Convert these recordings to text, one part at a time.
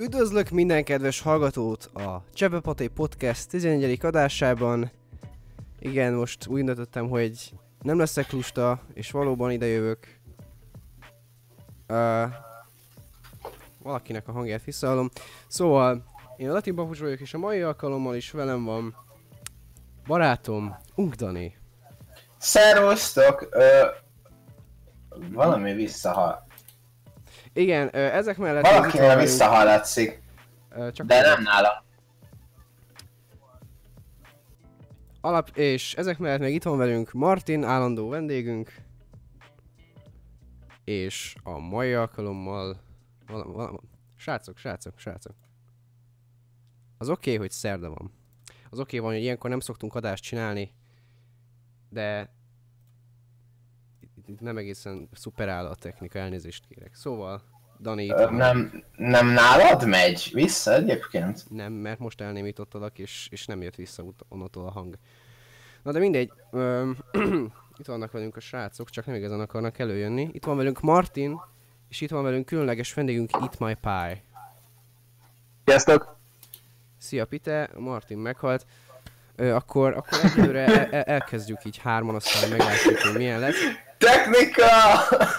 Üdvözlök minden kedves hallgatót a Csepepaté Podcast 11. adásában. Igen, most úgy döntöttem, hogy nem leszek lusta, és valóban idejövök. Uh, valakinek a hangját visszahallom. Szóval, én a Latin Babus vagyok, és a mai alkalommal is velem van barátom, Unkdani. Szervusztok! Ö, valami visszahal. Igen, ezek mellett... Valakinél visszahallatszik, csak de nem nála. Alap, és ezek mellett még itt van velünk Martin, állandó vendégünk. És a mai alkalommal... Vala, vala, srácok, srácok, srácok. Az oké, okay, hogy szerda van. Az oké okay van, hogy ilyenkor nem szoktunk adást csinálni, de itt- nem egészen szuper áll a technika, elnézést kérek. Szóval, Dani Ö, nem, nem nálad megy vissza egyébként? Nem, mert most elnémítottalak, és, és nem jött vissza onnantól a hang. Na de mindegy, öm, itt vannak velünk a srácok, csak nem igazán akarnak előjönni. Itt van velünk Martin, és itt van velünk különleges vendégünk Eat My Pie. Sziasztok! Szia Pite, Martin meghalt. Ö, akkor, akkor egyelőre el, el, elkezdjük így hárman, aztán meglátjuk, hogy milyen lesz. Technika!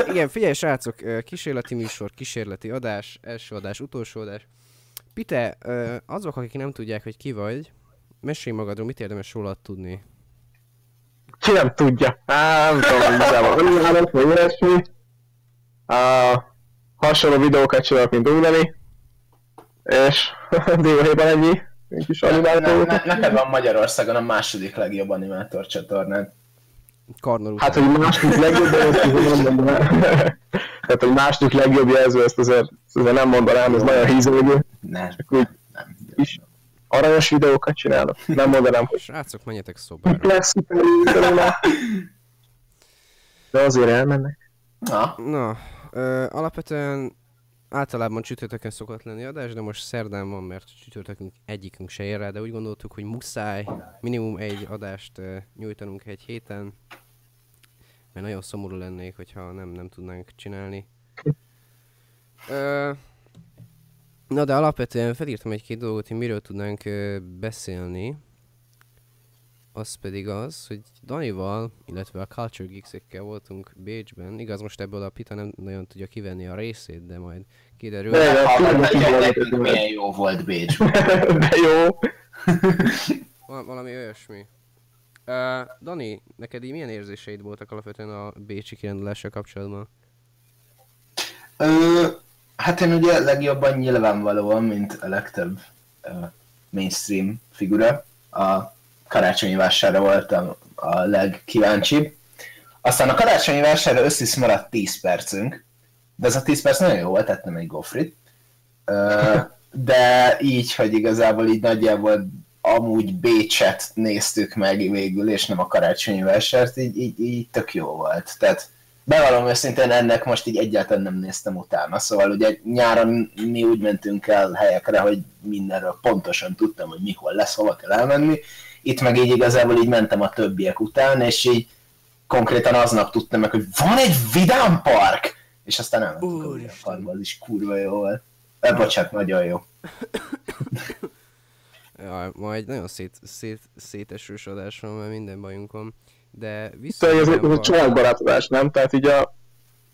Igen, figyelj srácok, kísérleti műsor, kísérleti adás, első adás, utolsó adás. Pite, azok, akik nem tudják, hogy ki vagy, mesélj magadról, mit érdemes rólad tudni? Ki nem tudja? Á, nem tudom, hogy igazából önjárat, vagy ilyesmi. Á, hasonló videókat csinálok, mint Ungani. És dióhéjban ennyi. Egy kis Ne, ne, animátor. ne, neked van Magyarországon a második legjobb animátor csatornád. Karnor Hát, után. hogy második legjobb, ezt nem mondanám. Tehát, hogy második legjobb jelző, ezt azért, azért nem mondanám, ez nagyon hízőgő. Ne, úgy nem. is aranyos videókat csinálok. Nem mondanám, hogy Srácok, menjetek szobára. lesz. De azért elmennek. Na, Na, ö, alapvetően általában csütörtökön szokott lenni adás, de most szerdán van, mert csütörtökünk egyikünk se ér rá, de úgy gondoltuk, hogy muszáj minimum egy adást ö, nyújtanunk egy héten, mert nagyon szomorú lennék, hogyha nem, nem tudnánk csinálni. Ö, na de alapvetően felírtam egy-két dolgot, hogy miről tudnánk ö, beszélni. Az pedig az, hogy Danival, illetve a Culture Geeks-ekkel voltunk Bécsben. Igaz, most ebből a Pita nem nagyon tudja kivenni a részét, de majd kiderül. De- de- hallgathatják nekünk milyen jó volt Bécsben. De jó. Val- valami olyasmi. Uh, Dani, neked így milyen érzéseid voltak alapvetően a Bécsi kirándulással kapcsolatban? Ö, hát én ugye legjobban nyilvánvalóan, mint a legtöbb ö, mainstream figura, a karácsonyi vásárra voltam a legkíváncsibb. Aztán a karácsonyi vásárra összes maradt 10 percünk, de ez a 10 perc nagyon jó volt, ettem egy gofrit. Ö, de így, hogy igazából így nagyjából amúgy Bécset néztük meg végül, és nem a karácsonyi vásárt, így, így, így tök jó volt. Tehát bevallom őszintén ennek most így egyáltalán nem néztem utána. Szóval ugye nyáron mi úgy mentünk el helyekre, hogy mindenről pontosan tudtam, hogy mikor lesz, hova kell elmenni. Itt meg így igazából így mentem a többiek után, és így konkrétan aznap tudtam meg, hogy van egy vidám park! És aztán elmentünk a vidám Úristen. parkba, az is kurva jó volt. Eh, bocsánat, nagyon jó. Ja, ma egy nagyon szét, szét, szétesős adás van, mert minden bajunk van. De vissza... Szóval ez, ez egy családbarátodás, nem? Tehát így a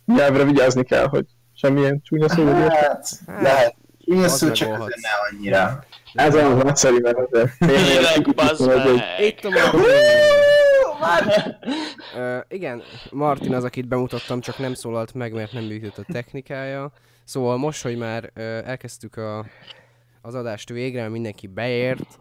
nyelvre vigyázni kell, hogy semmilyen csúnya szó ilyesmi. Hát, lehet. Én az szó csak ne annyira. Ez az nagyszerű, mert Tényleg, bazd meg! Itt a Martin! Ö, igen, Martin az, akit bemutattam, csak nem szólalt meg, mert nem működött a technikája. Szóval most, hogy már ö, elkezdtük a, az adást végre, mindenki beért,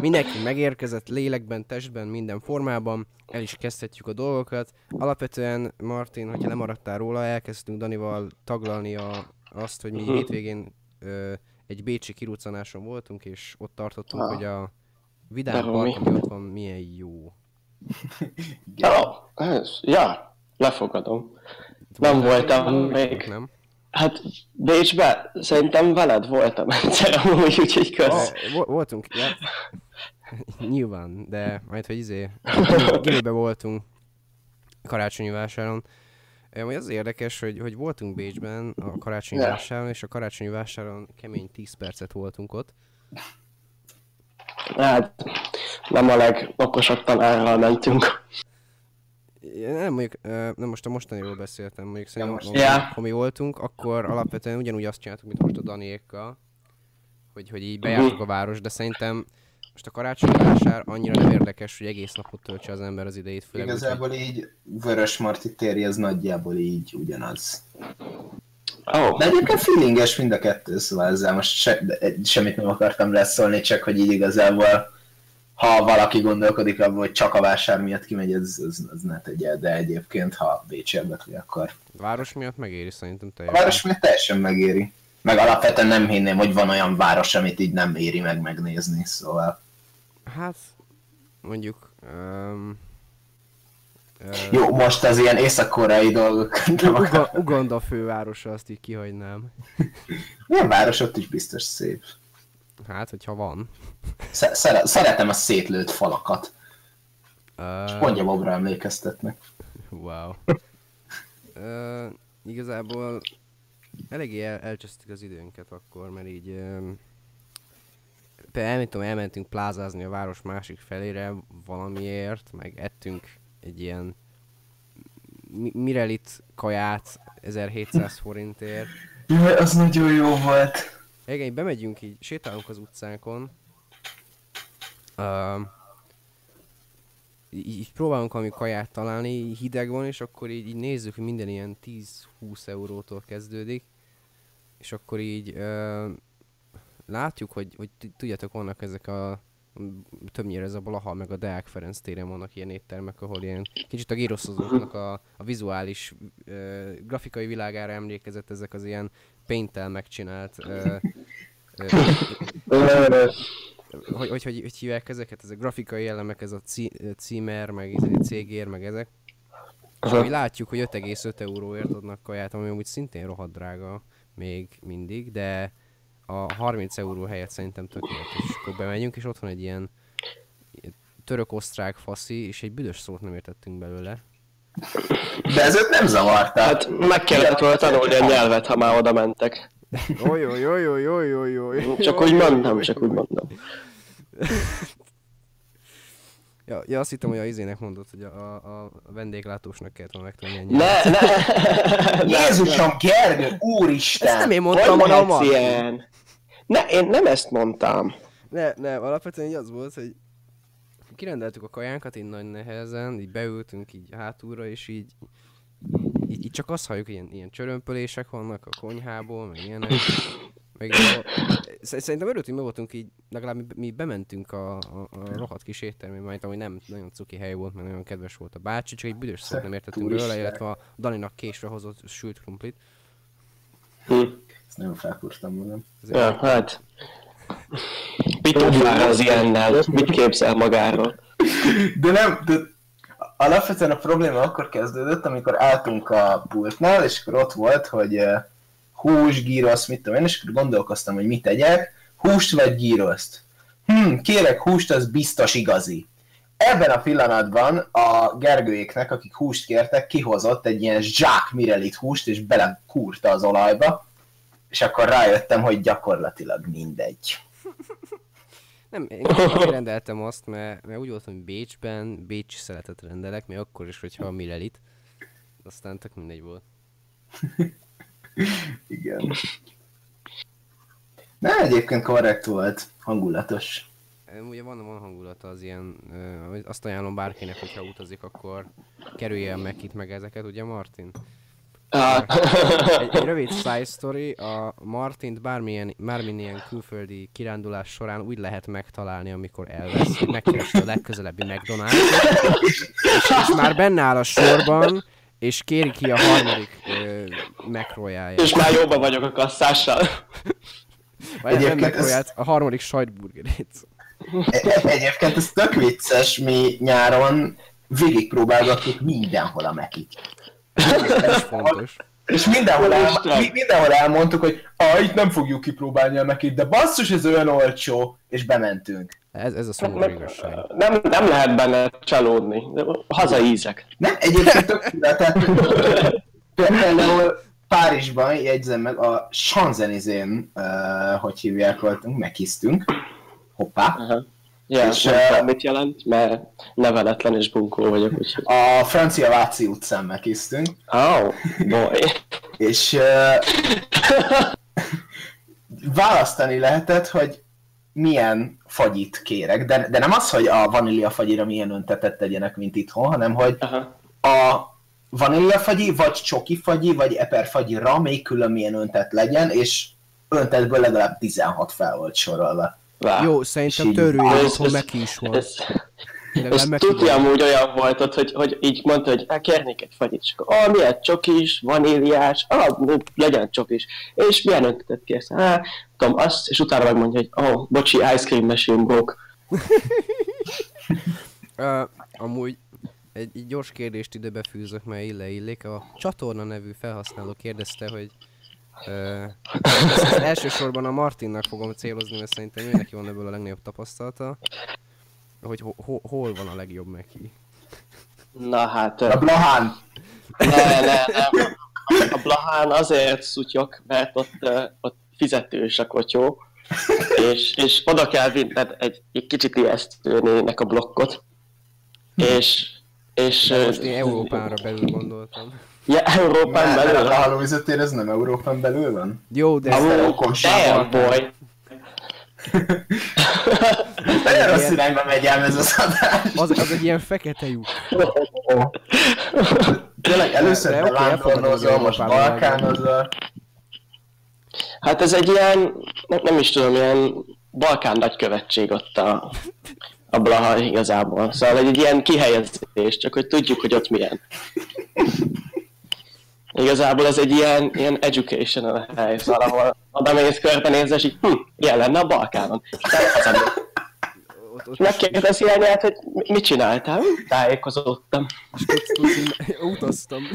mindenki megérkezett lélekben, testben, minden formában, el is kezdhetjük a dolgokat. Alapvetően, Martin, hogyha lemaradtál róla, elkezdtünk Danival taglalni a, azt, hogy mi hétvégén ö, egy bécsi kiruccanáson voltunk, és ott tartottunk, Ah. hogy a Vidám park, ami ott van, milyen jó. Ja, ez, ja, lefogadom. Nem voltam még. Nem? Hát Bécsbe szerintem veled voltam egyszer amúgy, úgyhogy kösz. Vo- voltunk, ja. Nyilván, de majd, hogy izé, gimibe voltunk karácsonyi vásáron. Ami az érdekes, hogy, hogy voltunk Bécsben a karácsonyi Ja. vásáron, és a karácsonyi vásáron kemény 10 percet voltunk ott. Hát, nem a legokosabb tanárral mentünk. Ja, Nem, mondjuk, nem most a mostaniról beszéltem, mondjuk szerintem, most- amikor, Ja. amikor mi voltunk, akkor alapvetően ugyanúgy azt csináltuk, mint most a Daniékkal, hogy, hogy Mhm. így bejártuk a város, de szerintem most a karácsonyi vásár annyira nem érdekes, hogy egész napot töltse az ember az idejét, főleg úgy, hogy- Igazából így Vörös Marti téri, ez nagyjából így ugyanaz. Oh, De egyébként feelinges mind a kettő, szóval ezzel most se, de semmit nem akartam leszólni, csak hogy így igazából ha valaki gondolkodik abban, hogy csak a vásár miatt kimegy, ez, ez, ez ne tegye, de egyébként, ha Bécs érdekli, akkor a város miatt megéri szerintem a teljesen. város miatt teljesen megéri. Meg alapvetően nem hinném, hogy van olyan város, amit így nem éri meg megnézni, szóval... Hát, mondjuk... Um, Jó, most az ilyen észak-koreai dolgok. Uga, Uganda fővárosa, azt így kihagynám. Milyen város ott is biztos szép. Hát, hogyha van. Sze- szere- szeretem a szétlőtt falakat. Uh, Mondja Bobra emlékeztetnek. Wow. uh, igazából eléggé el, elcsesztük az időnket akkor, mert így... Um, elmentünk, elmentünk plázázni a város másik felére valamiért, meg ettünk egy ilyen mi- Mirelit kaját 1700 forintért. Jaj, az nagyon jó volt. Igen, bemegyünk így, sétálunk az utcánkon. Uh, így, próbálunk valami kaját találni, hideg van, és akkor így, így nézzük, hogy minden ilyen 10-20 eurótól kezdődik. És akkor így uh, látjuk, hogy, hogy tudjátok, vannak ezek a többnyire ez a Blaha meg a Deák Ferenc téren vannak ilyen éttermek, ahol ilyen kicsit a gíroszozóknak a, a vizuális uh, grafikai világára emlékezett ezek az ilyen paint megcsinált uh, hogy, hogy, hogy, hogy hívják ezeket, ezek grafikai elemek, ez a cí, címer, meg ez a cégér, meg ezek. És mi látjuk, hogy 5,5 euróért adnak kaját, ami amúgy szintén rohadt drága még mindig, de a 30 euró helyett szerintem tökéletes. És akkor bemegyünk, és ott van egy ilyen török-osztrák faszi, és egy büdös szót nem értettünk belőle. De ez nem zavarta. hát meg kellett volna tanulni a nyelvet, ha már oda mentek. Oj, oj, oj, oj, oj, oj, oj. Csak úgy mondtam, csak úgy mondtam. Ja, ja, azt hittem, hogy a izének mondott, hogy a, a, a vendéglátósnak kellett volna megtanulni a Ne, ne! Jézusom, Gergő, úristen! Ezt nem én mondtam, hanem a ilyen? Ne, én nem ezt mondtam. Ne, ne, alapvetően így az volt, hogy kirendeltük a kajánkat így nagy nehezen, így beültünk így hátulra, és így, így, így csak azt halljuk, hogy ilyen, ilyen csörömpölések vannak a konyhából, meg ilyenek. Meg így a, sz- szerintem örültünk, mi voltunk így, legalább mi, mi bementünk a, a, a rohadt kis éttermbe, majd hogy nem nagyon cuki hely volt, mert nagyon kedves volt a bácsi, csak egy büdös szót nem értettünk belőle, illetve a Daninak késre hozott sült krumplit. Hm. Ezt nem felkurtam magam. Ja, hát... Pitufár az ilyennel. Mit képzel magáról? De nem, de alapvetően a probléma akkor kezdődött, amikor álltunk a pultnál, és akkor ott volt, hogy eh, hús, gyrosz, mit tudom én, és akkor gondolkoztam, hogy mit tegyek, húst vagy gíroszt. Hm, kérek húst, az biztos igazi. Ebben a pillanatban a Gergőéknek, akik húst kértek, kihozott egy ilyen zsák mirelit húst, és belekúrta az olajba, és akkor rájöttem, hogy gyakorlatilag mindegy. Nem, én rendeltem azt, mert, mert úgy voltam, hogy Bécsben Bécsi szeletet rendelek, még akkor is, hogyha a Mirelit. Aztán tök mindegy volt. Igen. De egyébként korrekt volt, hangulatos. Ugye van, van hangulata az ilyen, ö, azt ajánlom bárkinek, hogyha utazik, akkor kerüljen meg itt meg ezeket, ugye Martin? Egy, egy rövid side story, a Martint bármilyen, bármilyen külföldi kirándulás során úgy lehet megtalálni, amikor elvesz, hogy megkeresi a legközelebbi McDonald's, és, és már benne áll a sorban, és kéri ki a harmadik McRoyal-ját. és már jobban vagyok a kasszással. Vagy nem Egyébként ez- McRoyal-t, a harmadik sajtburgerét. E- Egyébként ez tök vicces, mi nyáron végigpróbálgatjuk mindenhol a mekik. Ez is fontos. És mindenhol, el, mindenhol elmondtuk, hogy ah, itt nem fogjuk kipróbálni a mekit, de basszus, ez olyan olcsó, és bementünk. Ez, ez a szomorú igazság. Nem, nem lehet benne csalódni. Haza ízek. Nem, egyébként tök tehát Például Párizsban, jegyzem meg, a Champs-Élysén, uh, hogy hívják voltunk, meghisztünk. Hoppá. Aha. Ja, És, nem eh, tudom, mit jelent, mert neveletlen és bunkó vagyok, úgyhogy... A francia Váci utcán meghisztünk. Oh, boy. És uh, választani lehetett, hogy milyen fagyit kérek, de, de nem az, hogy a vanília fagyira milyen öntetet tegyenek, mint itthon, hanem hogy Aha. a vanília fagyi, vagy csoki fagyi, vagy eper fagyira még külön milyen öntet legyen, és öntetből legalább 16 fel volt sorolva. Wow. Jó, szerintem törője, Ez- otthon Meki is van. Ez, ez van. amúgy olyan volt, ott, hogy, hogy így mondta, hogy hát kérnék egy fagyit, és akkor, ah, milyen csokis, vaníliás, ah, legyen csokis, és milyen öntetet kérsz? Hát, tudom, azt, és utána megmondja, hogy oh, bocsi, ice cream machine broke. Uh, amúgy egy, egy gyors kérdést ide befűzök, mert ille illik. A csatorna nevű felhasználó kérdezte, hogy ezt elsősorban a Martinnak fogom célozni, mert szerintem ő neki van ebből a legnagyobb tapasztalata, hogy ho, ho, hol van a legjobb Meki. Na hát, A ö, Blahán, ne, ne, nem. A Blahán azért szutyok, mert ott, ö, ott fizetős a kotyó, és, és oda kell vinned egy, egy kicsit ijesztőnének a blokkot, és, és De ö, most én Európára belül gondoltam. Ja, Európán mert a belül. Blahán üzletér, ez nem Európán belül van? Jó, de ez, okos. Damn boy! Nagyon rossz irányba megy el ez az adás. az, az egy ilyen fekete lyuk. Tényleg először bevándorlózol, most balkánozol. Hát ez egy ilyen, nem, nem is tudom, ilyen Balkán nagykövetség ott a, a Blaha igazából. Szóval egy, egy ilyen kihelyezés, csak hogy tudjuk, hogy ott milyen. Igazából ez egy ilyen, ilyen educational hely, szóval ahol oda mész körbenézve, és így, hm, ilyen lenne a Balkánon. Ott, ott Megkérdezi anyát, hogy mi- mit csináltál? Tájékozódtam. így- utaztam.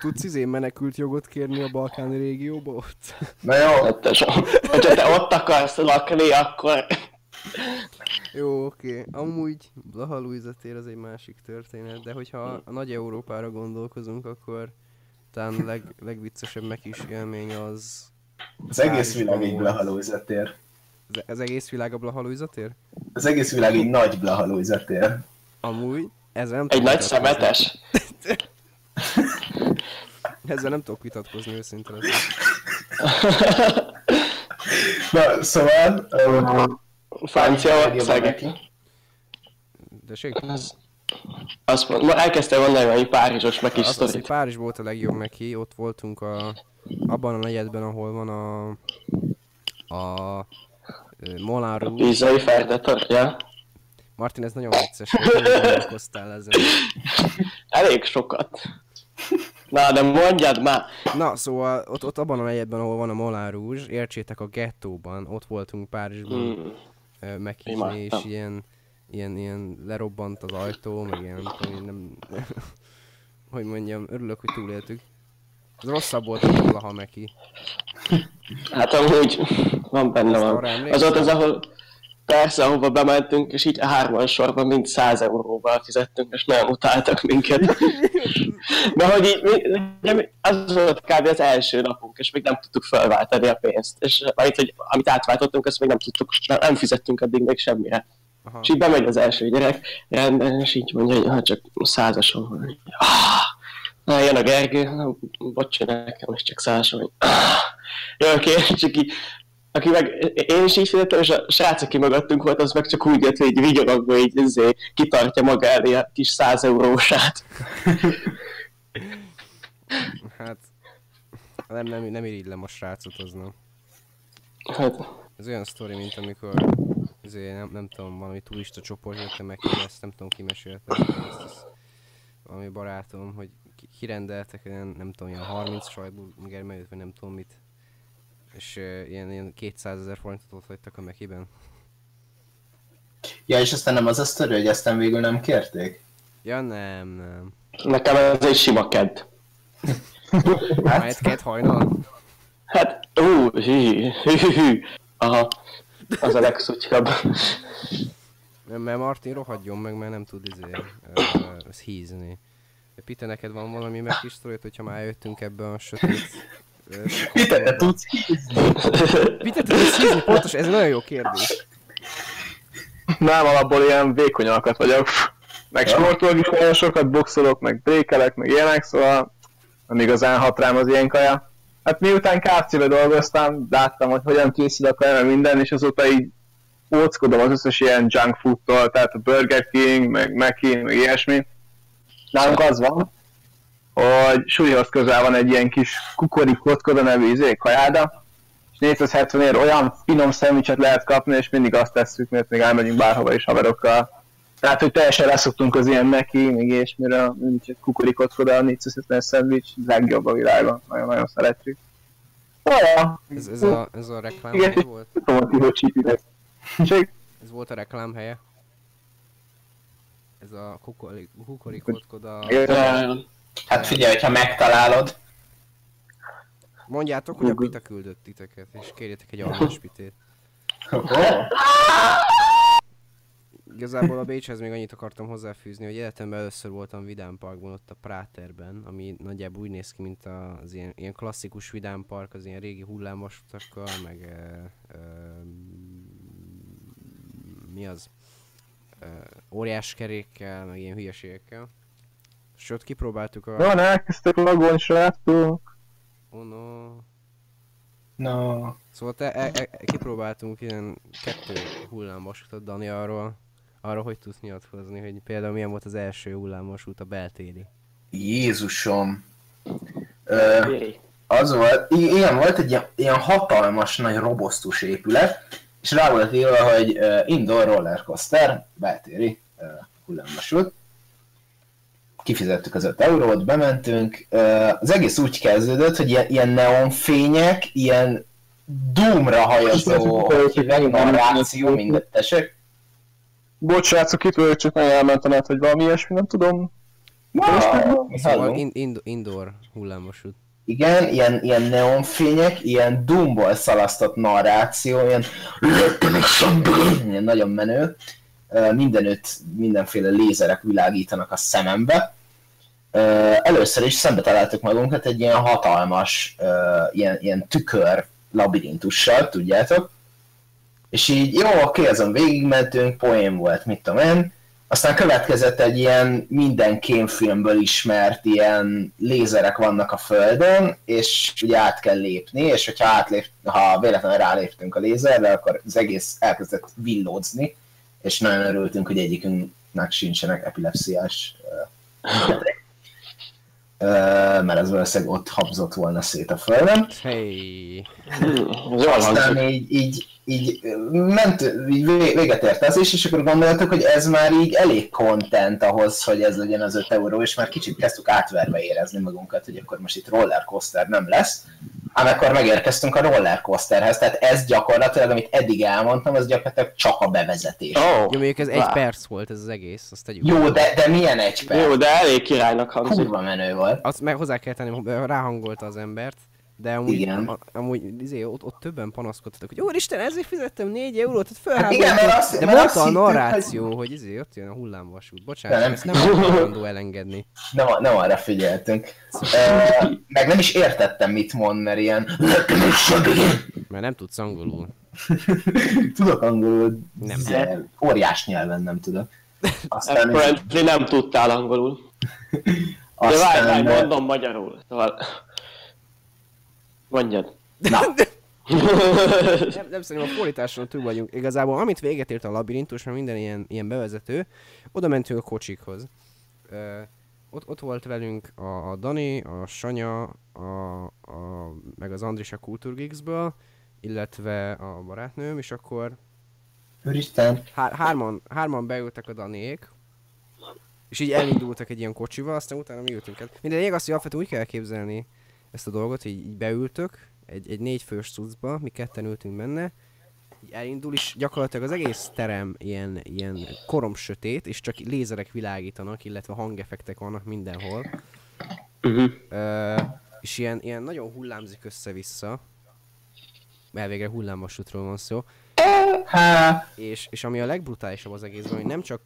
Tudsz izé menekült jogot kérni a balkáni régióba ott? Na jó, Hát, hogyha te ott akarsz lakni, akkor... Jó, oké. Amúgy Blaha Luisa tér az egy másik történet, de hogyha a nagy Európára gondolkozunk, akkor talán a leg, legviccesebb meg is élmény az... az egész világ egy. Blaha üzletér. Az, az egész világ a Blaha Luisa tér? Az egész világ egy nagy Blaha üzletér. Amúgy, ezzel nem Egy nagy szemetes. Ezzel nem tudok vitatkozni leszek. Na, szóval... ö, Franciaország. ség, Az, azt mond, ma elkezdte mondani, hogy Párizsos meg is az, az, hogy sztorit. Párizs volt a legjobb neki, ott voltunk a, abban a negyedben, ahol van a, a ö, Moulin Rouge. Pízai Ferdetor, ja. Martin, ez nagyon vicces, hogy gondolkoztál ezen. Elég sokat. Na, de mondjad már. Na, szóval ott, ott abban a negyedben, ahol van a Moulin Rouge, értsétek a gettóban, ott voltunk Párizsban Hmm. Meghívni, és ilyen, ilyen, ilyen lerobbant az ajtó, meg ilyen, nem tudom, nem, hogy mondjam, örülök, hogy túléltük. Ez rosszabb volt, mint a Blaha Meki. Hát amúgy van benne van. Az ott az, ahol persze, ahova bementünk, és így a hárman sorban mind 100 euróval fizettünk, és nagyon utáltak minket. De hogy így, mi, mi- az volt kb. az első napunk, és még nem tudtuk felváltani a pénzt. És amit, hogy, amit átváltottunk, azt még nem tudtuk, nem, nem fizettünk addig még semmire. Aha. És így bemegy az első gyerek, rendben, és így mondja, hogy hát csak százason van. Ah, na, jön a Gergő, na, bocs, nekem is csak százason. Ah, jó, oké, csak így, aki meg, én is így fizettem, és a srác, aki mögöttünk volt, az meg csak úgy jött, hogy így vigyorogva így izé, kitartja maga elé a kis száz eurósát. Hát, nem, nem, nem irigylem a srácot, az nem. Hát, Ez olyan sztori, mint amikor azért nem, nem tudom, valami turista csoport jöttem meg, ezt nem tudom ki mesélte, ezt, ezt, valami barátom, hogy ki- kirendeltek ilyen, nem tudom, ilyen 30 sajtból germelyőt, vagy nem tudom mit. És uh, ilyen, ilyen 200 ezer forintot ott hagytak a mekiben. Ja, és aztán nem az a sztori, hogy aztán végül nem kérték? Ja nem, nem. nekem ez egy sima kedd. Már egy két hajnal? Hát, ú, hű, hű, hű. Aha, az a legszutyabb. Nem, mert Martin rohadjon meg, mert nem tud izé, uh, ez hízni. Pite, neked van valami meg kis hogyha már jöttünk ebbe a sötét... Mit te tudsz? Pite, tudsz hízni? Pontos, ez nagyon jó kérdés. Nem, alapból ilyen vékony alkat vagyok. Meg Ja. sportolok is nagyon sokat, boxolok, meg brékelek, meg ilyenek, szóval nem igazán hat rám az ilyen kaja. Hát miután KFC-be dolgoztam, láttam, hogy hogyan készül a kaja, minden, és azóta így óckodom az összes ilyen junk foodtól, tehát a Burger King, meg Mackie, meg ilyesmi. Nálunk az van, hogy sulihoz közel van egy ilyen kis kukori kockoda nevű izé, kajáda, és 470 ér olyan finom szendvicset lehet kapni, és mindig azt tesszük, mert még elmegyünk bárhova is haverokkal. Tehát, hogy teljesen leszoktunk az ilyen neki, még ilyesmire, mindig egy kukorikot oda, a 470 szendvics, legjobb a világon, nagyon-nagyon szeretjük. Olyan, Ez, ez, a, ez a reklám Igen. volt? Ez volt a reklám helye? Ez a kukori- kukorikotkoda... Igen. Hát figyelj, ha megtalálod. Mondjátok, hogy a Pita küldött titeket, és kérjetek egy almáspitét. Igazából a Bécshez még annyit akartam hozzáfűzni, hogy életemben először voltam Vidám Parkban, ott a Práterben, ami nagyjából úgy néz ki, mint az ilyen, ilyen klasszikus Vidám Park, az ilyen régi hullámvasutakkal, meg ö, ö, mi az? Ö, óriás kerékkel, meg ilyen hülyeségekkel. Sőt, kipróbáltuk a... Van, elkezdtek lagolni, srácok. Oh no. No. Szóval te, e, e, kipróbáltunk ilyen kettő hullámvasutat, Dani, arról, arról hogy tudsz nyilatkozni, hogy például milyen volt az első hullámvasút a beltéri. Jézusom. Ö, az volt, ilyen volt egy ilyen, ilyen hatalmas nagy robosztus épület, és rá volt írva, hogy uh, indoor roller coaster, beltéri uh, hullámvasút. Kifizettük az 5 eurót, bementünk. Az egész úgy kezdődött, hogy ilyen, ilyen neonfények, ilyen doomra hajazó hogy narráció, mindent tesek. Bocs, srácok, itt vagyok, csak nagyon elment a net, vagy valami ilyesmi, nem tudom. Wow, Szóval in, in, indoor hullámvasút. Igen, ilyen, ilyen neonfények, ilyen Doomból szalasztott narráció, ilyen, ilyen nagyon menő. Mindenütt mindenféle lézerek világítanak a szemembe. Először is szembe találtuk magunkat egy ilyen hatalmas, ilyen, ilyen tükör labirintussal, tudjátok. És így, jó, oké, azon végigmentünk, poén volt, mit tudom én. Aztán következett egy ilyen minden kémfilmből ismert ilyen lézerek vannak a földön, és ugye át kell lépni, és hogyha átlép, ha véletlenül ráléptünk a lézerre, akkor az egész elkezdett villódzni, és nagyon örültünk, hogy egyikünknek sincsenek epilepsziás mert ez valószínűleg ott habzott volna szét a földön. Hey. Aztán így, így, így ment, így vé- véget ért az is, és akkor gondoltuk, hogy ez már így elég content ahhoz, hogy ez legyen az 5 euró, és már kicsit kezdtük átverve érezni magunkat, hogy akkor most itt roller coaster nem lesz. Ám akkor megérkeztünk a roller coasterhez, tehát ez gyakorlatilag, amit eddig elmondtam, az gyakorlatilag csak a bevezetés. Ó, Jó, mondjuk ez egy perc volt ez az egész, azt tegyük. Jó, de, de milyen egy perc? Jó, de elég királynak hangzik. Kurva menő volt. Azt meg hozzá kell tenni, hogy ráhangolta az embert, de amúgy, Igen. A, amúgy izé, ott, ott többen panaszkodtatok, hogy úristen, ezért fizettem 4 eurót, tehát Hát igen, felháborodtam. mert azt- De mert mondta azt a hittük, narráció, hogy... izé, ott jön a hullámvasút. Bocsánat, De nem- ezt nem hajlandó elengedni. Nem, nem arra figyeltünk. Ö, meg nem is értettem, mit mond, mert ilyen... Mert nem tudsz angolul. tudok angolul, Nem. de óriás nyelven nem tudok. Aztán, Apparently nem tudtál angolul. De várj, várj, mondom magyarul. Szóval... Mondjad. na, Nem, nem szerintem a fordításon túl vagyunk. Igazából amit véget ért a labirintus, mert minden ilyen, ilyen bevezető, oda mentünk a kocsikhoz. Ö, ott, ott volt velünk a, a Dani, a Sanya, a, a, meg az Andris a Kulturgeeksből, illetve a barátnőm, és akkor Úristen, hár, hárman, hárman beültek a Daniék, és így elindultak egy ilyen kocsival, aztán utána mi ültünk el. Minden lényeg az, hogy alapvetően úgy kell elképzelni ezt a dolgot, hogy így beültök egy, egy négyfős cuccba, mi ketten ültünk benne, így elindul, és gyakorlatilag az egész terem ilyen, ilyen korom sötét, és csak lézerek világítanak, illetve hangeffektek vannak mindenhol. Uh-huh. Ö, és ilyen, ilyen nagyon hullámzik össze-vissza. Elvégre hullámvasútról van szó. há, És, és ami a legbrutálisabb az egészben, hogy nem csak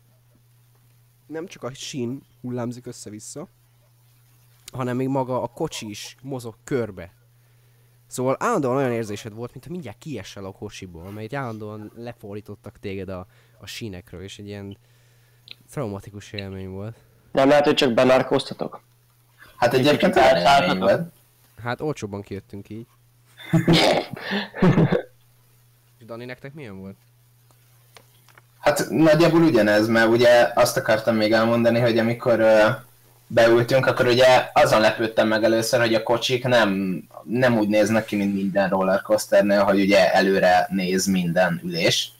nem csak a sín hullámzik össze-vissza, hanem még maga a kocsi is mozog körbe. Szóval állandóan olyan érzésed volt, mintha mindjárt kiesel a kocsiból, mert állandóan lefordítottak téged a, a sínekről, és egy ilyen traumatikus élmény volt. Nem lehet, hogy csak benarkóztatok? Hát egyébként kicsit elég elszálltatok. volt. Hát olcsóbban kijöttünk így. És Dani, nektek milyen volt? Hát nagyjából ugyanez, mert ugye azt akartam még elmondani, hogy amikor ö, beültünk, akkor ugye azon lepődtem meg először, hogy a kocsik nem, nem úgy néznek ki, mint minden rollercoasternél, hogy ugye előre néz minden ülés,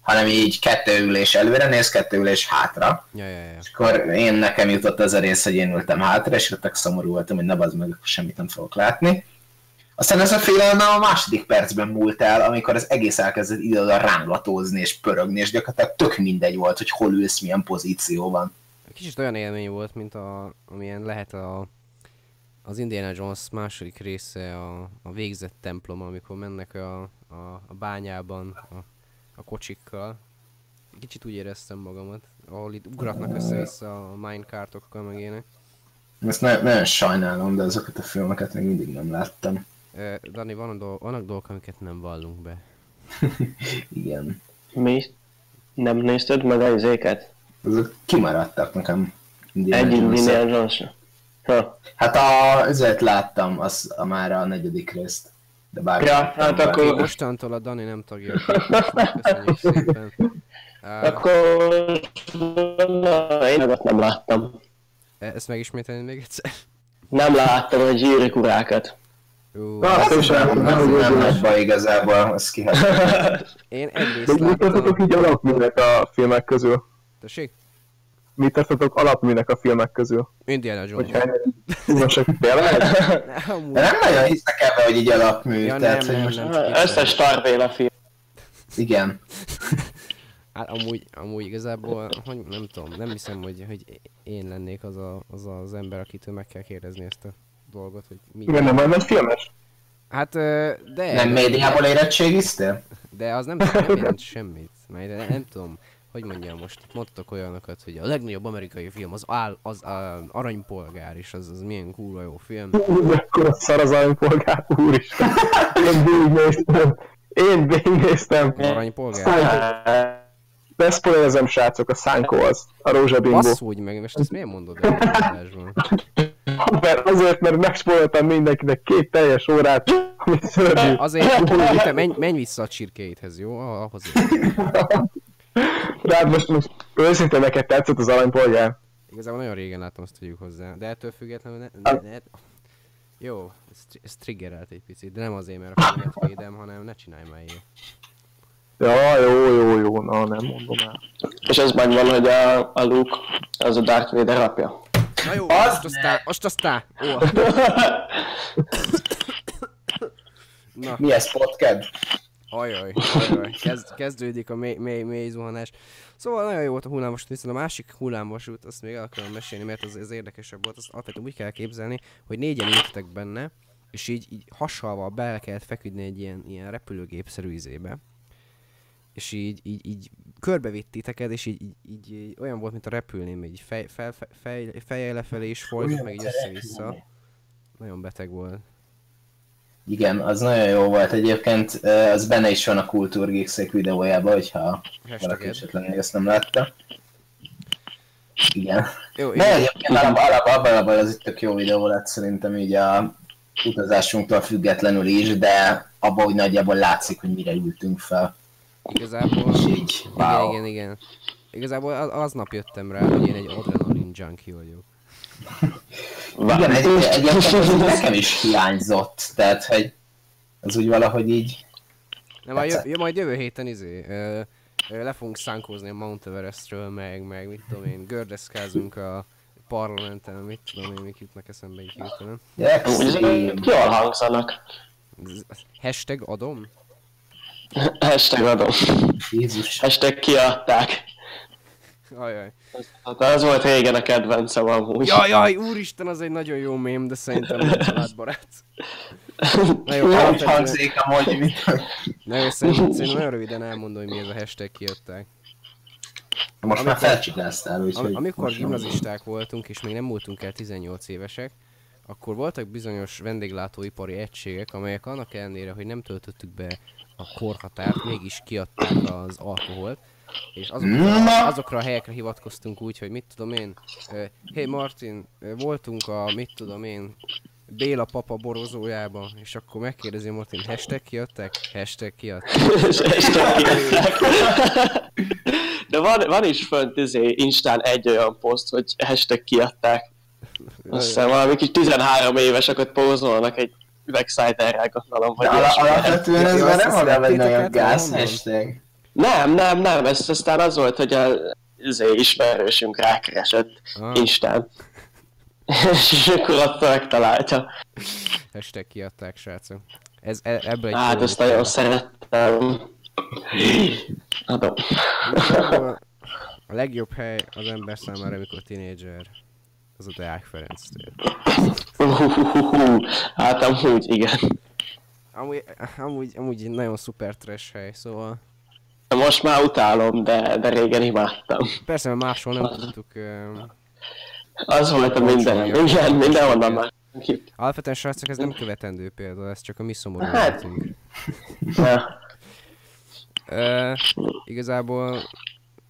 hanem így kettő ülés előre néz, kettő ülés hátra. Ja, ja, ja. És akkor én nekem jutott az a rész, hogy én ültem hátra, és ott szomorú voltam, hogy ne bazd meg, akkor semmit nem fogok látni. Aztán ez a félelem a második percben múlt el, amikor az egész elkezdett ide-oda rángatózni és pörögni, és gyakorlatilag tök mindegy volt, hogy hol ülsz, milyen pozícióban. Kicsit olyan élmény volt, mint a, amilyen lehet a, az Indiana Jones második része, a, a végzett templom, amikor mennek a, a, a bányában a, a kocsikkal. Kicsit úgy éreztem magamat, ahol itt ugratnak össze-vissza a minecartokkal meg ilyenek. Ezt na- nagyon sajnálom, de azokat a filmeket még mindig nem láttam. Ö, Dani, van a dolg, vannak dolgok, amiket nem vallunk be. Igen. Mi? Nem nézted meg az éket? Azok kimaradtak nekem. Egy. Indiana jones Ha. Hát a, ezért láttam az a, már a negyedik részt. De bár Ja, hát bár- akkor- Mostantól a Dani nem tagja köszönjük szépen. Ö, Akkor... Na, én meg nem láttam. ezt megismételni még egyszer? Nem láttam a zsíri kurákat. Ú, Na, Az és nem, nem- nem nagy baj igazából, az kihagyom. én egyrészt De mit láttam... így alapműnek a filmek közül? Tessék? Mit tesztetek alapműnek a filmek közül? Indiana Jones. Hogyha Most tényleg? Ne, amúgy- De nem nagyon hiszek ebbe, hogy így alapmű, Ja, tehát, nem, hogy nem, most... nem. csak Összes Tarvéla film. Igen. Hát amúgy, amúgy igazából, hogy nem tudom, nem hiszem, hogy, hogy én lennék az, a, az az ember, akitől meg kell kérdezni ezt a dolgot, hogy mi. Igen, nem olyan egy filmes? Hát, de, Nem médiából érettségiztél? de az nem, nem jelent semmit. Mert nem, nem tudom, hogy mondjam most, mondtak olyanokat, hogy a legnagyobb amerikai film az, áll, az a aranypolgár, és az, az milyen kurva jó film. Akkor szar az aranypolgár, úristen. Én végignéztem. Én végignéztem. Aranypolgár? Ne spoilerezem, srácok, a Szánkó az. A rózsabingó. Basszúgy meg, most ezt miért mondod el a? Mert azért, mert megspololtam mindenkinek két teljes órát, ami szörnyű. Azért, hogy menj, menj vissza a csirkéidhez, jó? Ah, Ahhoz Rád most, most őszintén neked tetszett az aranypolgár. Igazából nagyon régen láttam, azt tegyük hozzá. De ettől függetlenül ne, ne, ne, Jó, ez, ez triggerelt egy picit, de nem azért, mert a filmet védem, hanem ne csinálj már ilyet. Ja, jó, jó, jó, na nem mondom el. És ez megvan, hogy a, a Luke az a Darth Vader apja. Na jó, Az most aztán, most aztán! Ó. Na, Mi ez, podcast? Ajaj, ajaj, kezd, kezdődik a mély, mély, mély zuhanás. Szóval nagyon jó volt a hullámvasút, viszont a másik hullámvasút, azt még el akarom mesélni, mert az, az érdekesebb volt, azt alapvetően úgy kell képzelni, hogy négyen ültetek benne, és így, így hasalva bele kellett feküdni egy ilyen, ilyen repülőgépszerű izébe. És így, így, így körbevitt titeket, és így, így, így, így, olyan volt, mint a repülném, így fej, fel, fej, fej, fejjel lefelé is folyt, meg így össze-vissza. Nagyon beteg volt. Igen, az nagyon jó volt egyébként, az benne is van a Kultúrgeekszék videójában, hogyha valaki Hashtaged. esetleg ezt nem látta. Igen. Jó, De én, egyébként alap, alap, abban abban az itt tök jó videó lett szerintem így a utazásunktól függetlenül is, de abban úgy nagyjából látszik, hogy mire ültünk fel. igazából... És így, Igen, wow. igen, igen. Igazából az, aznap jöttem rá, hogy én egy adrenalin junkie vagyok. Igen, egy, egyébként így nekem is hiányzott, tehát hogy az úgy valahogy így, Nem, majd, jö, majd jövő héten izé, ö, ö, le fogunk szánkózni a Mount Everestről, meg, meg mit tudom én, gördeszkázunk a parlamenten, mit tudom én, mik jutnak eszembe így hirtelen. Jól hangzanak. Hashtag adom? Hashtag adom. Jézus. Hashtag kiadták. Ajaj. Hát az volt régen a kedvencem amúgy. Jaj, jaj, úristen, az egy nagyon jó mém, de szerintem nem családbarát. Na jó, Úgy hangzik amúgy, mint Na jó, szerintem, szerintem nagyon röviden elmondom, hogy mi ez a hashtag kijöttek. most már Amikor- felcsikláztál, Am- úgyhogy... amikor gimnazisták voltunk, és még nem múltunk el 18 évesek, akkor voltak bizonyos vendéglátóipari egységek, amelyek annak ellenére, hogy nem töltöttük be a korhatárt, mégis kiadták az alkoholt, és azokra, azokra a helyekre hivatkoztunk úgy, hogy mit tudom én, hey Martin, voltunk a, mit tudom én, Béla papa borozójában, és akkor megkérdezi Martin, hashtag kiadták? Hashtag kiadták. De van, van is fönt izé, Instán egy olyan poszt, hogy hashtag kiadták. Azt hiszem valami kis 13 éveseket pózolnak egy üvegszájterrel, gondolom, De vagy ilyesmi. alapvetően ez már nem olyan egy nagyon titeket gáz hashtag. Nem, nem, nem, ez aztán az volt, hogy a izé, ismerősünk rákeresett Ah, Instán. És akkor ott megtalálta. hashtag kiadták, srácok. Ez, e, ebből egy Hát ezt nagyon szerettem. Adom. A legjobb hely az ember számára, amikor tinédzser, az a Deák Ferenc tér. Hát amúgy igen. Amúgy, amúgy, amúgy nagyon szuper trash hely, szóval Most már utálom, de, de régen imádtam. persze, mert máshol nem tudtuk... Az volt a minden. Igen, mindenhonnan már. alapvetően srácok, ez nem követendő példa, ez csak a mi szomorú Hát. Uh, igazából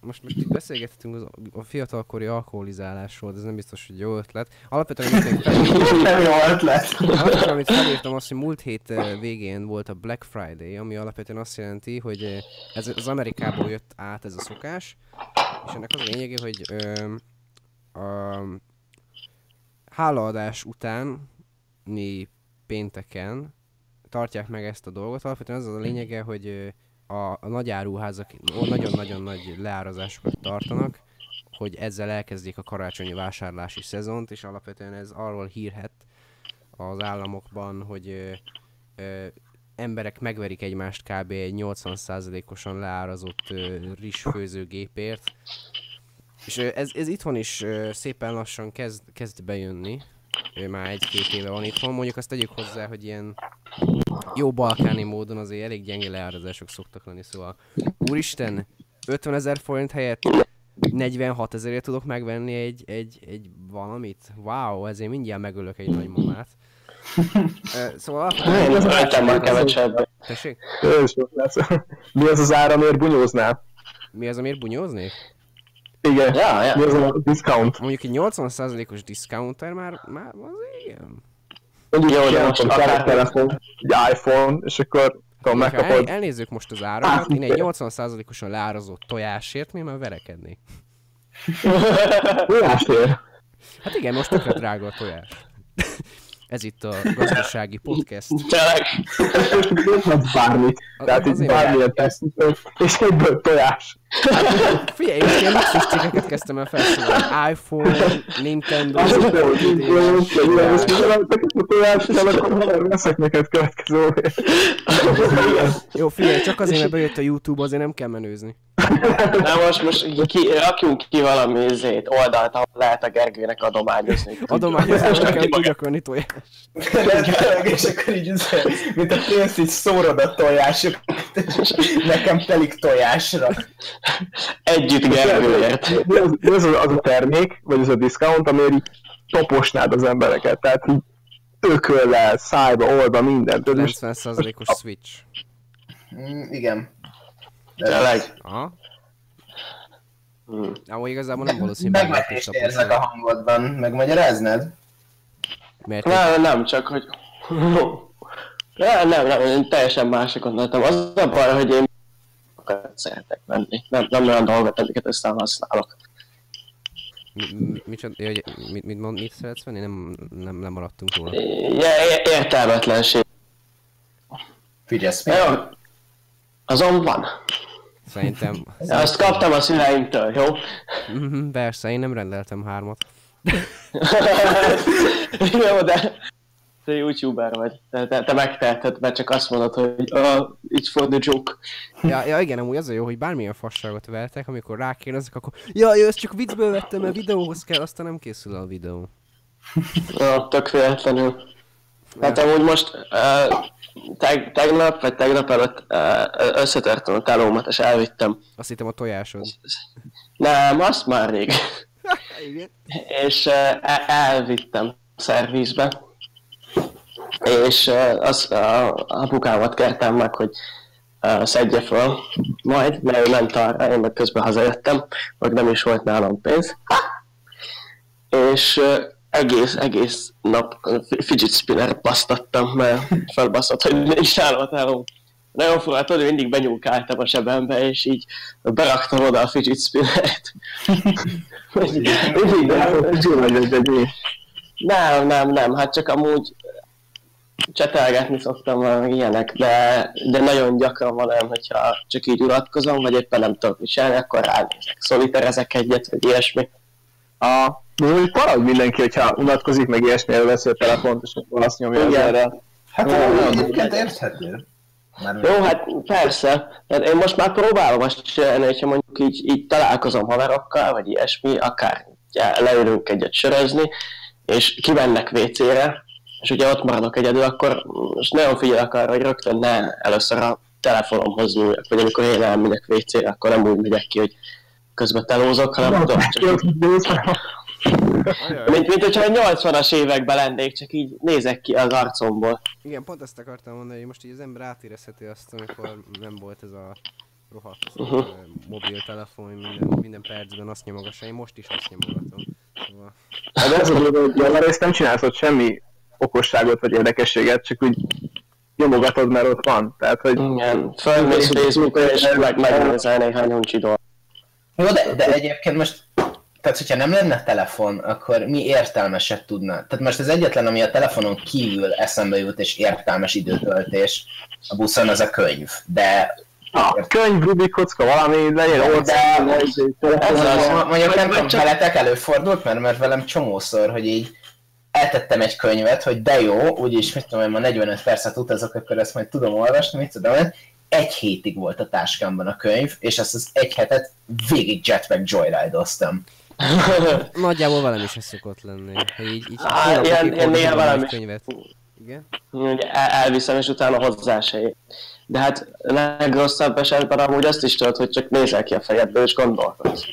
most, most itt beszélgethetünk az, a fiatalkori alkoholizálásról, de ez nem biztos, hogy jó ötlet. Alapvetően, amit még fel, Nem jó ötlet. alapvetően, amit felírtam, az, hogy múlt hét eh, végén volt a Black Friday, ami alapvetően azt jelenti, hogy eh, ez az Amerikából jött át ez a szokás, és ennek az a lényege, hogy ö, a hálaadás után mi pénteken tartják meg ezt a dolgot. Alapvetően az az a lényege, hogy ö, a, a nagy áruházak nagyon-nagyon nagy leárazásokat tartanak, hogy ezzel elkezdjék a karácsonyi vásárlási szezont, és alapvetően ez arról hírhet az államokban, hogy ö, ö, emberek megverik egymást kb. egy 80%-osan leárazott ö, rizsfőzőgépért. És ö, ez, ez itthon is ö, szépen lassan kezd, kezd bejönni. Ő már egy-két éve van itthon. Mondjuk azt tegyük hozzá, hogy ilyen jó balkáni módon azért elég gyenge leárazások szoktak lenni, szóval úristen, 50 ezer forint helyett 46 ezerért tudok megvenni egy, egy, egy valamit. Wow, ezért mindjárt megölök egy nagy mamát. Ö, szóval Én öltem már kevesebb. Tessék? Mi az az ára, miért bunyóznál? Mi az, amiért bunyóznék? Igen. Ja, ja. Mi az a discount? Mondjuk egy 80%-os discounter már, már az igen. Mondjuk Jó, de ilyen most egy telefon, egy iPhone, és akkor tudom, el, megkapod. elnézzük most az árakat, én egy 80%-osan leárazott tojásért mi már verekednék. Tojás ér. Hát igen, most tökre drága a tojás. Ez itt a gazdasági podcast. Tényleg. Az- Tehát itt bármilyen tesztítő, és egyből tojás. Figyelj, én most ilyen luxus cikkeket kezdtem el felszólni. iPhone, Nintendo, Az jó, jó, jó, jó, jó, tojás. és a tojás, kell, akkor valami veszek neked következő. Jó, figyelj, csak azért, mert bejött a YouTube, azért nem kell menőzni. Na most, most ki, rakjunk ki valami izét, oldalt, ahol lehet a Gergőnek adományozni. Adományozásra kell, hogy tudjak venni tojást. És akkor így, ez- mint a pénzt, így szórod a tojásokat, és nekem telik tojásra. Együtt Gergőért. Mi az, mi az, az a termék, vagy az a discount, amiért így toposnád az embereket, tehát így ököllel, szájba, orba, mindent. Ez most 90%-os switch. Mm, igen. Tényleg. Aha. Hmm. Amúgy igazából nem valószínű, hogy Megvetést érzek a hangodban. Megmagyaráznád? Mert egy- Nem, nem, csak hogy... Nem, nem, nem, én teljesen másra gondoltam. Az a baj, hogy én sokat szeretek menni. Nem, nem olyan dolgot, amiket aztán használok. mi- mi- micsoda, ja, hogy mit, mit, mond, mit szeretsz venni? Nem, nem, nem maradtunk róla. Ja, értelmetlenség. Figyelsz, mi? Azon van. Szerintem... Azt kaptam a szüleimtől, jó? Mhm, Persze, én nem rendeltem hármat. jó, de te youtuber vagy. Te, te, te megteheted, mert csak azt mondod, hogy uh, it's for the joke. Ja, ja igen, amúgy az a jó, hogy bármilyen fasságot vertek, amikor rákérdezek, akkor ja, jó, ezt csak viccből vettem, mert videóhoz kell, aztán nem készül a videó. Ja, tök véletlenül. Hát amúgy most uh, teg, tegnap, vagy tegnap előtt uh, összetörtem a telómat, és elvittem. Azt hittem a tojásod. Nem, azt már rég. igen. és uh, el- elvittem szervizbe. És az a apukámat kértem meg, hogy szedje föl majd, mert ő ment arra, én meg közben hazajöttem, vagy nem is volt nálam pénz. És uh, egész, egész nap fidget spinner basztattam, mert felbaszott, hogy nincs telefon. Nagyon fura, tudod, mindig benyúlkáltam a sebembe, és így beraktam oda a fidget spinnert. mindig nem, nem, nem, hát csak amúgy csetelgetni szoktam valami ilyenek, de, de nagyon gyakran van olyan, hogyha csak így uratkozom, vagy éppen nem tudok viselni, akkor ránézek, szoliterezek egyet, vagy ilyesmi. A, de úgy parag mindenki, hogyha unatkozik, meg ilyesmire veszi a telefont, és akkor azt nyomja Igen. erre. Hát jó, egyébként érthető. Jó, hát persze. Hát én most már próbálom azt csinálni, hogyha mondjuk így, így találkozom haverokkal, vagy ilyesmi, akár leülünk egyet sörözni, és kimennek WC-re, és ugye ott maradok egyedül, akkor most nagyon figyelek arra, hogy rögtön ne először a telefonomhoz nyúljak, vagy amikor én elmegyek WC-re, akkor nem úgy megyek ki, hogy közben telózok, hanem tudom, csak mint, mint hogyha a 80-as években lennék, csak így nézek ki az arcomból. Igen, pont ezt akartam mondani, hogy most így az ember átérezheti azt, amikor nem volt ez a rohadt Uh-huh. uh, mobiltelefon, minden, minden percben azt nyomogassa, én most is azt nyomogatom. Szóval, Hát ez a dolog, hogy nem csinálsz ott semmi okosságot vagy érdekességet, csak úgy nyomogatod, mert ott van. Tehát, hogy Igen, felmész Facebookra, és meg megnézel néhány uncsi. Jó, de, de egyébként most, tehát hogyha nem lenne telefon, akkor mi értelmeset tudna? Tehát most az egyetlen, ami a telefonon kívül eszembe jut, és értelmes időtöltés a buszon, az a könyv. De a könyv, Rubik kocka, valami, legyen ott. De- Ez az. Mondjuk nem tudom, veletek előfordult, mert, mert velem csomószor, hogy így eltettem egy könyvet, hogy de jó, úgyis, mit tudom én, ma 45 percet utazok, akkor ezt majd tudom olvasni, mit tudom én. Egy hétig volt a táskámban a könyv, és azt az egy hetet végig jetpack joyride-oztam. nagyjából velem is ez szokott lenni. Hogy így, így Á, ilyen- ilyen néha is. könyvet. Igen? El- elviszem, és utána hozzá se ér. De hát legrosszabb esetben amúgy azt is tudod, hogy csak nézel ki a fejedből, és gondolkodsz.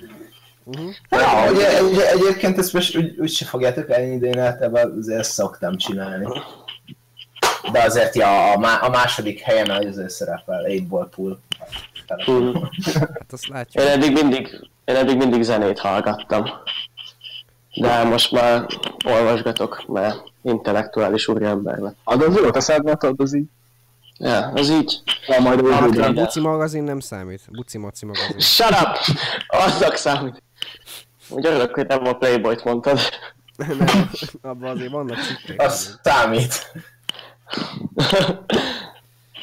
Uh-huh. Ja, ugye, ugye, egyébként ezt most úgy, úgy se fogjátok elni, de én általában azért szoktam csinálni. De azért ja, a, má, a második helyen az szerepel, 8 ball pool. Mm. Hát azt látjuk. Én eddig mindig, én eddig mindig zenét hallgattam. De most már olvasgatok, mert intellektuális úriember lett. Ad az jót, a szedmet, az így. Ja, az így. Ja, majd A úgy buci magazin nem számít. Buci maci magazin. Shut up! Azzak számít. Úgy örülök, hogy nem a Playboy-t mondtad. nem, abban azért vannak cikkek. Az számít.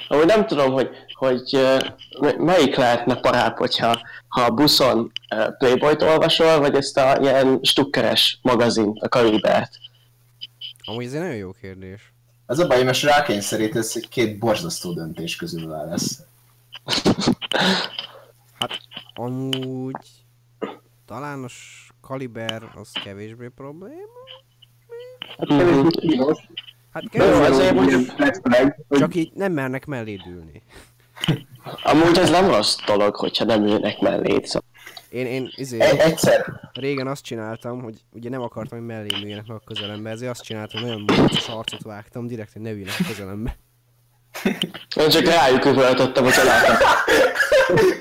Amúgy nem tudom, hogy, hogy melyik lehetne parább, hogyha ha a buszon Playboy-t olvasol, vagy ezt a ilyen stukkeres magazint, a Kalibert. Amúgy ez egy nagyon jó kérdés. Az a baj, hogy most rákényszerítesz, hogy két borzasztó döntés közül válasz. Amúgy talános kaliber az kevésbé probléma. Hát kevésbé kínos. Hát Jó, kevésbé, csak így nem mernek mellé ülni. Amúgy ez nem rossz dolog, hogyha nem ülnek mellé. Szóval. Én, én izé, Egy, egyszer, régen azt csináltam, hogy ugye nem akartam, hogy mellé üljenek meg a közelembe, ezért azt csináltam, hogy nagyon magas arcot vágtam, direkt, hogy ne üljenek a közelembe. Én csak rájuk üvöltöttem, hogy látom.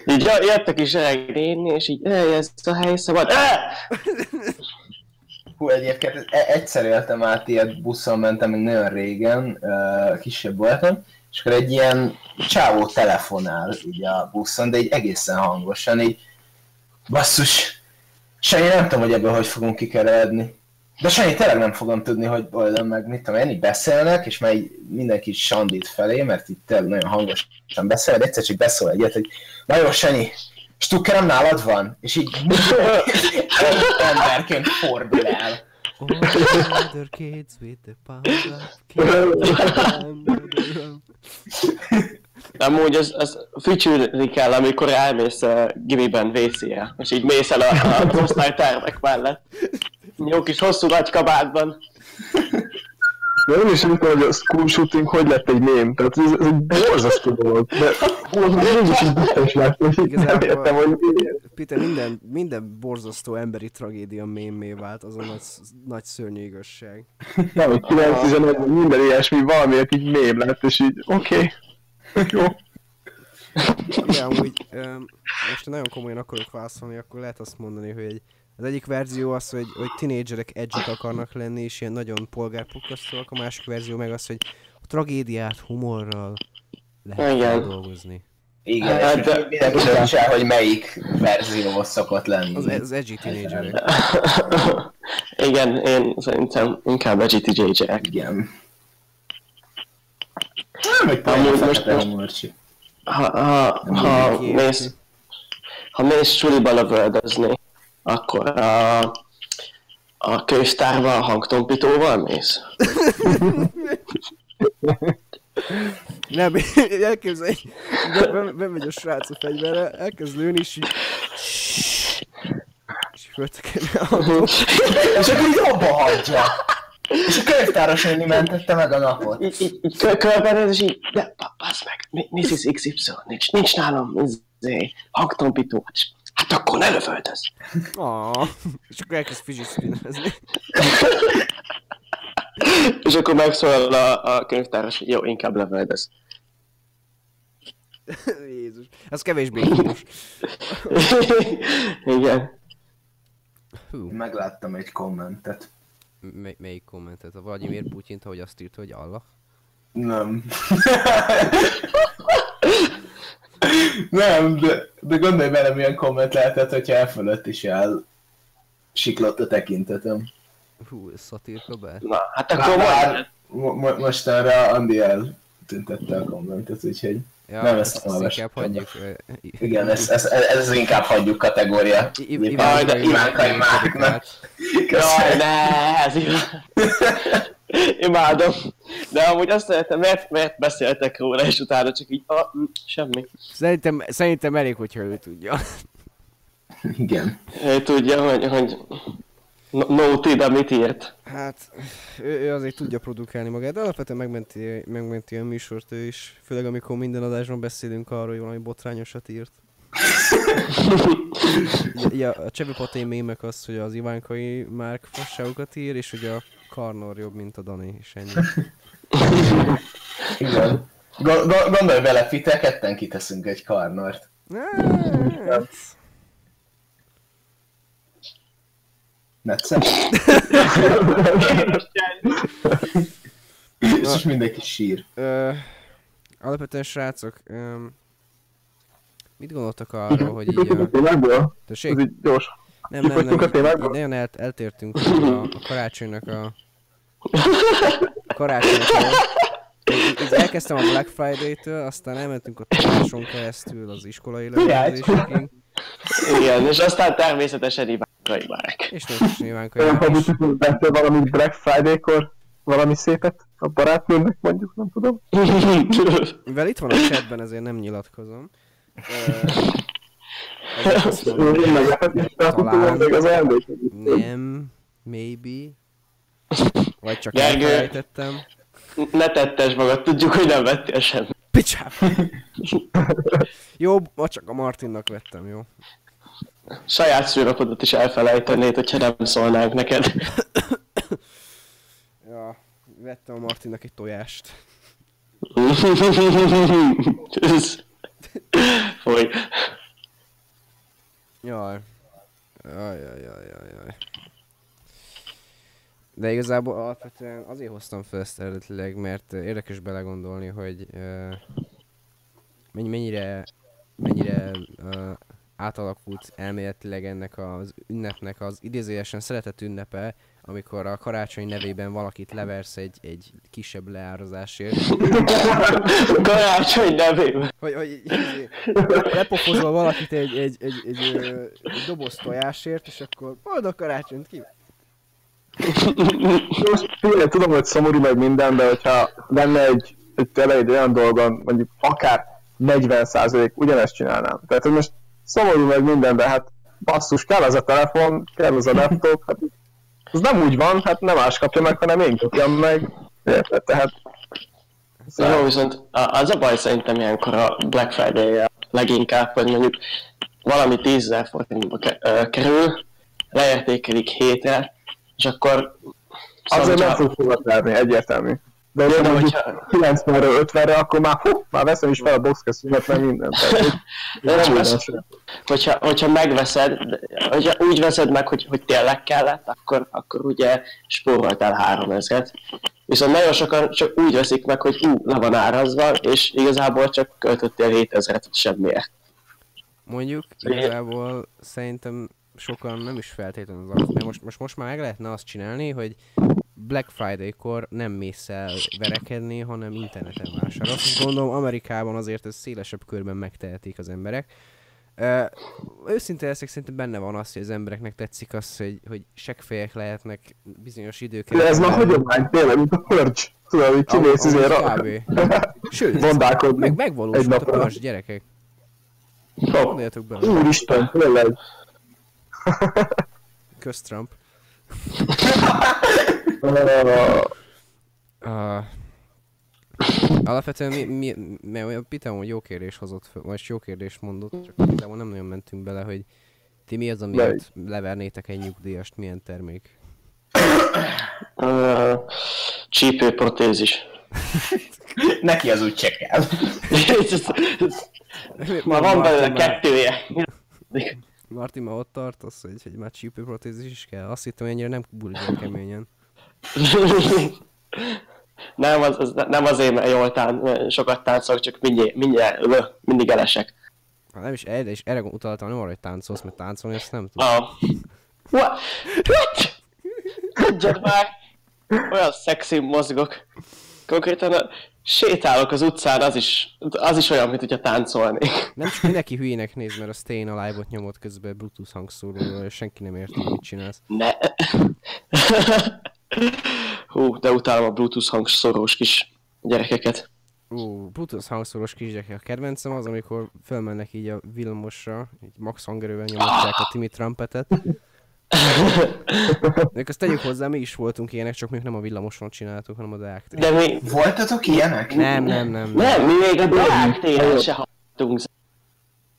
Így jö- jöttek is néni, és így, "Ej, ez a hely szabad. Hú, egyébként e- egyszer éltem át ilyet, buszon mentem még nagyon régen, kisebb voltam, és akkor egy ilyen csávó telefonál így a buszon, de így egészen hangosan, így basszus, Sanyi, nem tudom, hogy ebből hogy fogunk kikeredni. De Sanyi, tényleg nem fogom tudni, hogy oldom meg, mit tudom én, így beszélnek, és már így mindenki sandít felé, mert itt tényleg nagyon hangosan beszél, de egyszer csak beszól egyet, hogy na jó, Sanyi, stukkerem nálad van? És így emberként fordul el. Other kids with the power Amúgy ez, ez fütyülni kell, amikor elmész uh, gimiben WC-re, és így mész el a, a osztálytermek mellett. Jó kis hosszú nagy kabátban. De nem is tudom, hogy a school shooting hogy lett egy mém, tehát ez, ez egy borzasztó dolog, de mégis is biztos láttam, hogy nem értem, hogy miért. Peter, minden, minden borzasztó emberi tragédia mémé vált, az a nagy, nagy szörnyű igazság. Nem, hogy 9-11, minden ilyesmi, valamiért így mém lett, és így, oké, jó. De amúgy, öm, most nagyon komolyan akarok válaszolni, akkor lehet azt mondani, hogy egy, az egyik verzió az, hogy, hogy tinédzserek edgy akarnak lenni, és ilyen nagyon polgárpukkasztóak, a másik verzió meg az, hogy a tragédiát humorral lehet Igen. dolgozni. Igen, Hát, és de- mindenki döntse el, hogy melyik verzió szokott lenni. Az, az edgy tinédzserek. Igen, én szerintem inkább a GTJ-ek. Igen. Nem, hogy Amúgy most-. Ha, ha, ha mindenki mész, ha mész suliba lövöldözni, akkor a, a könyvtárban hangtompítóval mész? Nem, elképzelj, be, be, bemegy a srác a fegyverre, elkezd lőni, és így... És föltekerni a hangot. És akkor így abba hagyja. És a könyvtáros néni mentette meg a napot. Így, így, így kö- körbenéz, és így, de bassz meg, Mi- Mrs. XY, nincs, nincs nálam izé, hangtompító. És Hát akkor ne lövöldözz. Ah, és akkor elkezd fizsiszpinezni. És akkor megszólal a, a könyvtáros, hogy jó, inkább lövöldöz. Jézus. Ez kevésbé kínos. Igen. Hú, Megláttam egy kommentet. mely, melyik kommentet? A Vladimir Putyint, ahogy azt írt, hogy Allah. Nem. Nem, de, de gondolj bele, milyen komment lehetett, hogyha elfölött is el siklott a tekintetem. Hú, ez szatírka be. Na, hát akkor már mondjad. mo- mo- mostanra Andi eltüntette a kommentet, úgyhogy Ja, Nem, ezt, olvastam. inkább hagyjuk. igen, ez, ez, ez, ez inkább hagyjuk kategória. I- I- Iván- Ivánka Ivánkai Ivánka Márknak. Jaj, ne, ez így. Imádom. De amúgy azt szeretem, mert, mert beszéltek róla, és utána csak így, ah, mm, semmi. Szerintem, szerintem elég, hogyha ő tudja. Igen. Ő tudja, hogy, hogy no- Nóti, de mit írt. Hát, ő, ő azért tudja produkálni magát, de alapvetően megmenti, megmenti a műsort ő is. Főleg amikor minden adásban beszélünk arról, hogy valami botrányosat írt. Ja, ja, a Csebi Paté mémek az, hogy az Ivánkai Márk fasságokat ír, és hogy a Karnor jobb, mint a Dani, és ennyi. Igen. Go- go- gondolj bele, Fite, ketten kiteszünk egy karnort. Metsze? és mindenki sír. Ö, alapvetően srácok, ö, mit gondoltak arról, hogy így a... Tessék? Ez így gyors. Nem, nem, nem, témákból? nagyon el, eltértünk a, a karácsonynak a... a... Így, elkezdtem a Black Friday-től, aztán elmentünk a tanácson keresztül az iskolai levelezésekig, Igen, és aztán természetesen Ivánkai Márk. és most is nyilván Olyan beszél valami Black Friday-kor, valami szépet a barátnőmnek mondjuk, nem tudom. Mivel itt van a chatben, ezért nem nyilatkozom. Ö, mondom, Talán. nem, maybe, vagy csak Gergő. elfelejtettem. ne tettes magad, tudjuk, hogy nem vettél semmit. Picsáp! Jó, ma csak a Martinnak vettem, jó? Saját szűrapodat is elfelejtenéd, hogyha nem szólnánk neked. Ja, vettem a Martinnak egy tojást. Foly. Jaj. Jaj, jaj, jaj, jaj, jaj. De igazából alapvetően azért hoztam fel ezt eredetileg, mert ö, érdekes belegondolni, hogy uh, mennyi, mennyire, mennyire uh, átalakult elméletileg ennek az ünnepnek az idézőjesen szeretett ünnepe, amikor a karácsony nevében valakit leversz egy, egy kisebb leárazásért. Karácsony nevében. Hogy izé, lepofozol valakit egy, egy, egy, egy, ö, egy doboz tojásért, és akkor boldog karácsonyt ki. Most tényleg tudom, hogy szomorú meg minden, de hogyha lenne egy, egy tele egy olyan dolgon, mondjuk akár 40% ugyanezt csinálnám. Tehát, hogy most szomorú meg minden, de hát basszus, kell az a telefon, kell az a laptop, hát ez nem úgy van, hát nem más kapja meg, hanem én kapjam meg. Érted? Tehát Jó, viszont az a baj szerintem ilyenkor a Black friday leginkább, hogy mondjuk valami 10 000 forintba kerül, leértékelik hétre, és akkor azért nem hogyha- fog sokat verni, egyértelmű. De, de de hogyha- 90-ről 50-re, akkor már, hú, már veszem is fel a boxkesszümet, meg mindent. De nem az, hogyha, hogyha megveszed, hogyha úgy veszed meg, hogy, hogy tényleg kellett, akkor, akkor ugye spóroltál 3000 Viszont nagyon sokan csak úgy veszik meg, hogy ú, le van árazva, és igazából csak költöttél 7000-et semmiért. Mondjuk igazából szerintem sokan nem is feltétlenül alatt, mert most, most, most már meg lehetne azt csinálni, hogy Black Friday-kor nem mész el verekedni, hanem interneten vásárolsz. Gondolom Amerikában azért ez szélesebb körben megtehetik az emberek. Uh, őszinte leszek, szerintem benne van az, hogy az embereknek tetszik az, hogy, hogy seggfejek lehetnek bizonyos időket. De ez már hagyomány, tényleg, mint a pörcs. Tudod, hogy kimész izé Kb. Sőt, meg megvalósult a pörzs, gyerekek. Gondoljatok bele. Úristen, tényleg. Kösz Trump. Uh, alapvetően mi, mi, mert olyan Piteon jó kérdés hozott föl, vagy jó kérdés mondott, csak igazából nem nagyon mentünk bele, hogy ti mi az, amiért levernétek egy nyugdíjast, milyen termék? Uh, csípőprotézis. Neki az úgy se kell. Már van belőle kettője. Martin már ott tartasz, hogy, hogy már csípőprotézis is kell? Azt hittem, hogy ennyire nem bulizol keményen. nem, az, az, nem azért, mert jól tán, sokat táncolok, csak mindjárt, mindjárt, mindig elesek. Ha nem is erre, és erre utaltam, nem arra, hogy táncolsz, mert táncolni ezt nem tudom. Ah. What? What? Tudjad már! Olyan szexi mozgok. Konkrétan a, sétálok az utcán, az is, az is olyan, mint hogyha táncolnék. Nem csak mindenki hülyének néz, mert a Stay a live-ot nyomott közben Bluetooth hangszóróval, és senki nem érti, mit csinálsz. Ne. Hú, de utálom a Bluetooth hangszorós kis gyerekeket. Ú, Bluetooth hangszórós kisgyerek a kedvencem az, amikor fölmennek így a villamosra, így max hangerővel nyomották a Timmy Trumpetet. Még azt tegyük hozzá, mi is voltunk ilyenek, csak még nem a villamoson csináltuk, hanem a Deák De mi... Voltatok ilyenek? Nem, nem, nem, nem. Nem, mi még a Dark téren se hallottunk.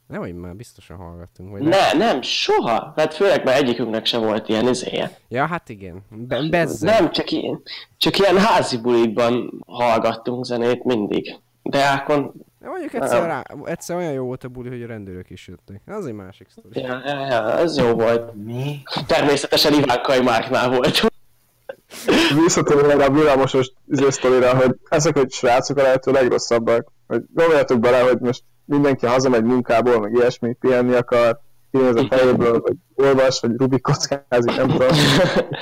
Nem, hogy már biztosan hallgattunk, vagy Ne, nem, soha. Hát főleg mert egyikünknek se volt ilyen izéje. Ja, hát igen. Be bezze. Nem, csak ilyen, csak ilyen házi bulikban hallgattunk zenét mindig. Deákon, Ja, mondjuk egyszer, rá, egyszer olyan jó volt a buli, hogy a rendőrök is jöttek. Az egy másik sztori. ja, ja, ja, ez jó volt. Mi? Természetesen Ivánkai Márknál volt. Visszatérve a villamosos izé sztorira, hogy ezek a srácok a lehető legrosszabbak. Hogy gondoljatok bele, hogy most mindenki hazamegy munkából, meg ilyesmi, pihenni akar, kinéz a fejéből, vagy olvas, vagy Rubik kockázik, nem tudom.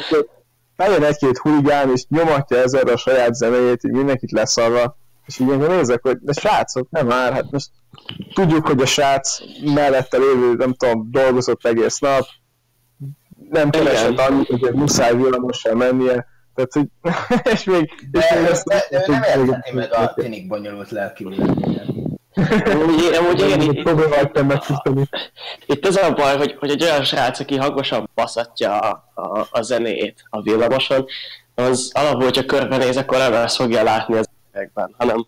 Feljön egy-két huligán, és nyomatja ezerre a saját zenéjét, így mindenkit leszarva. És így ilyenkor nézek, hogy de srácok, nem már, hát most tudjuk, hogy a srác mellette lévő, nem tudom, dolgozott egész nap, nem keresett annyit, hogy muszáj villamossal mennie, tehát, hogy, és még, és még De, ezt de, de ő nem hogy- értheti meg a tinik bonyolult lelki. Amúgy, amúgy igen, itt, Próbáltam megtisztani. itt az a baj, hogy, hogy egy olyan srác, aki hangosan baszatja a, a, a zenét a villamoson, az alapból, hogyha körbenéz, akkor nem ezt fogja látni az emberekben, hanem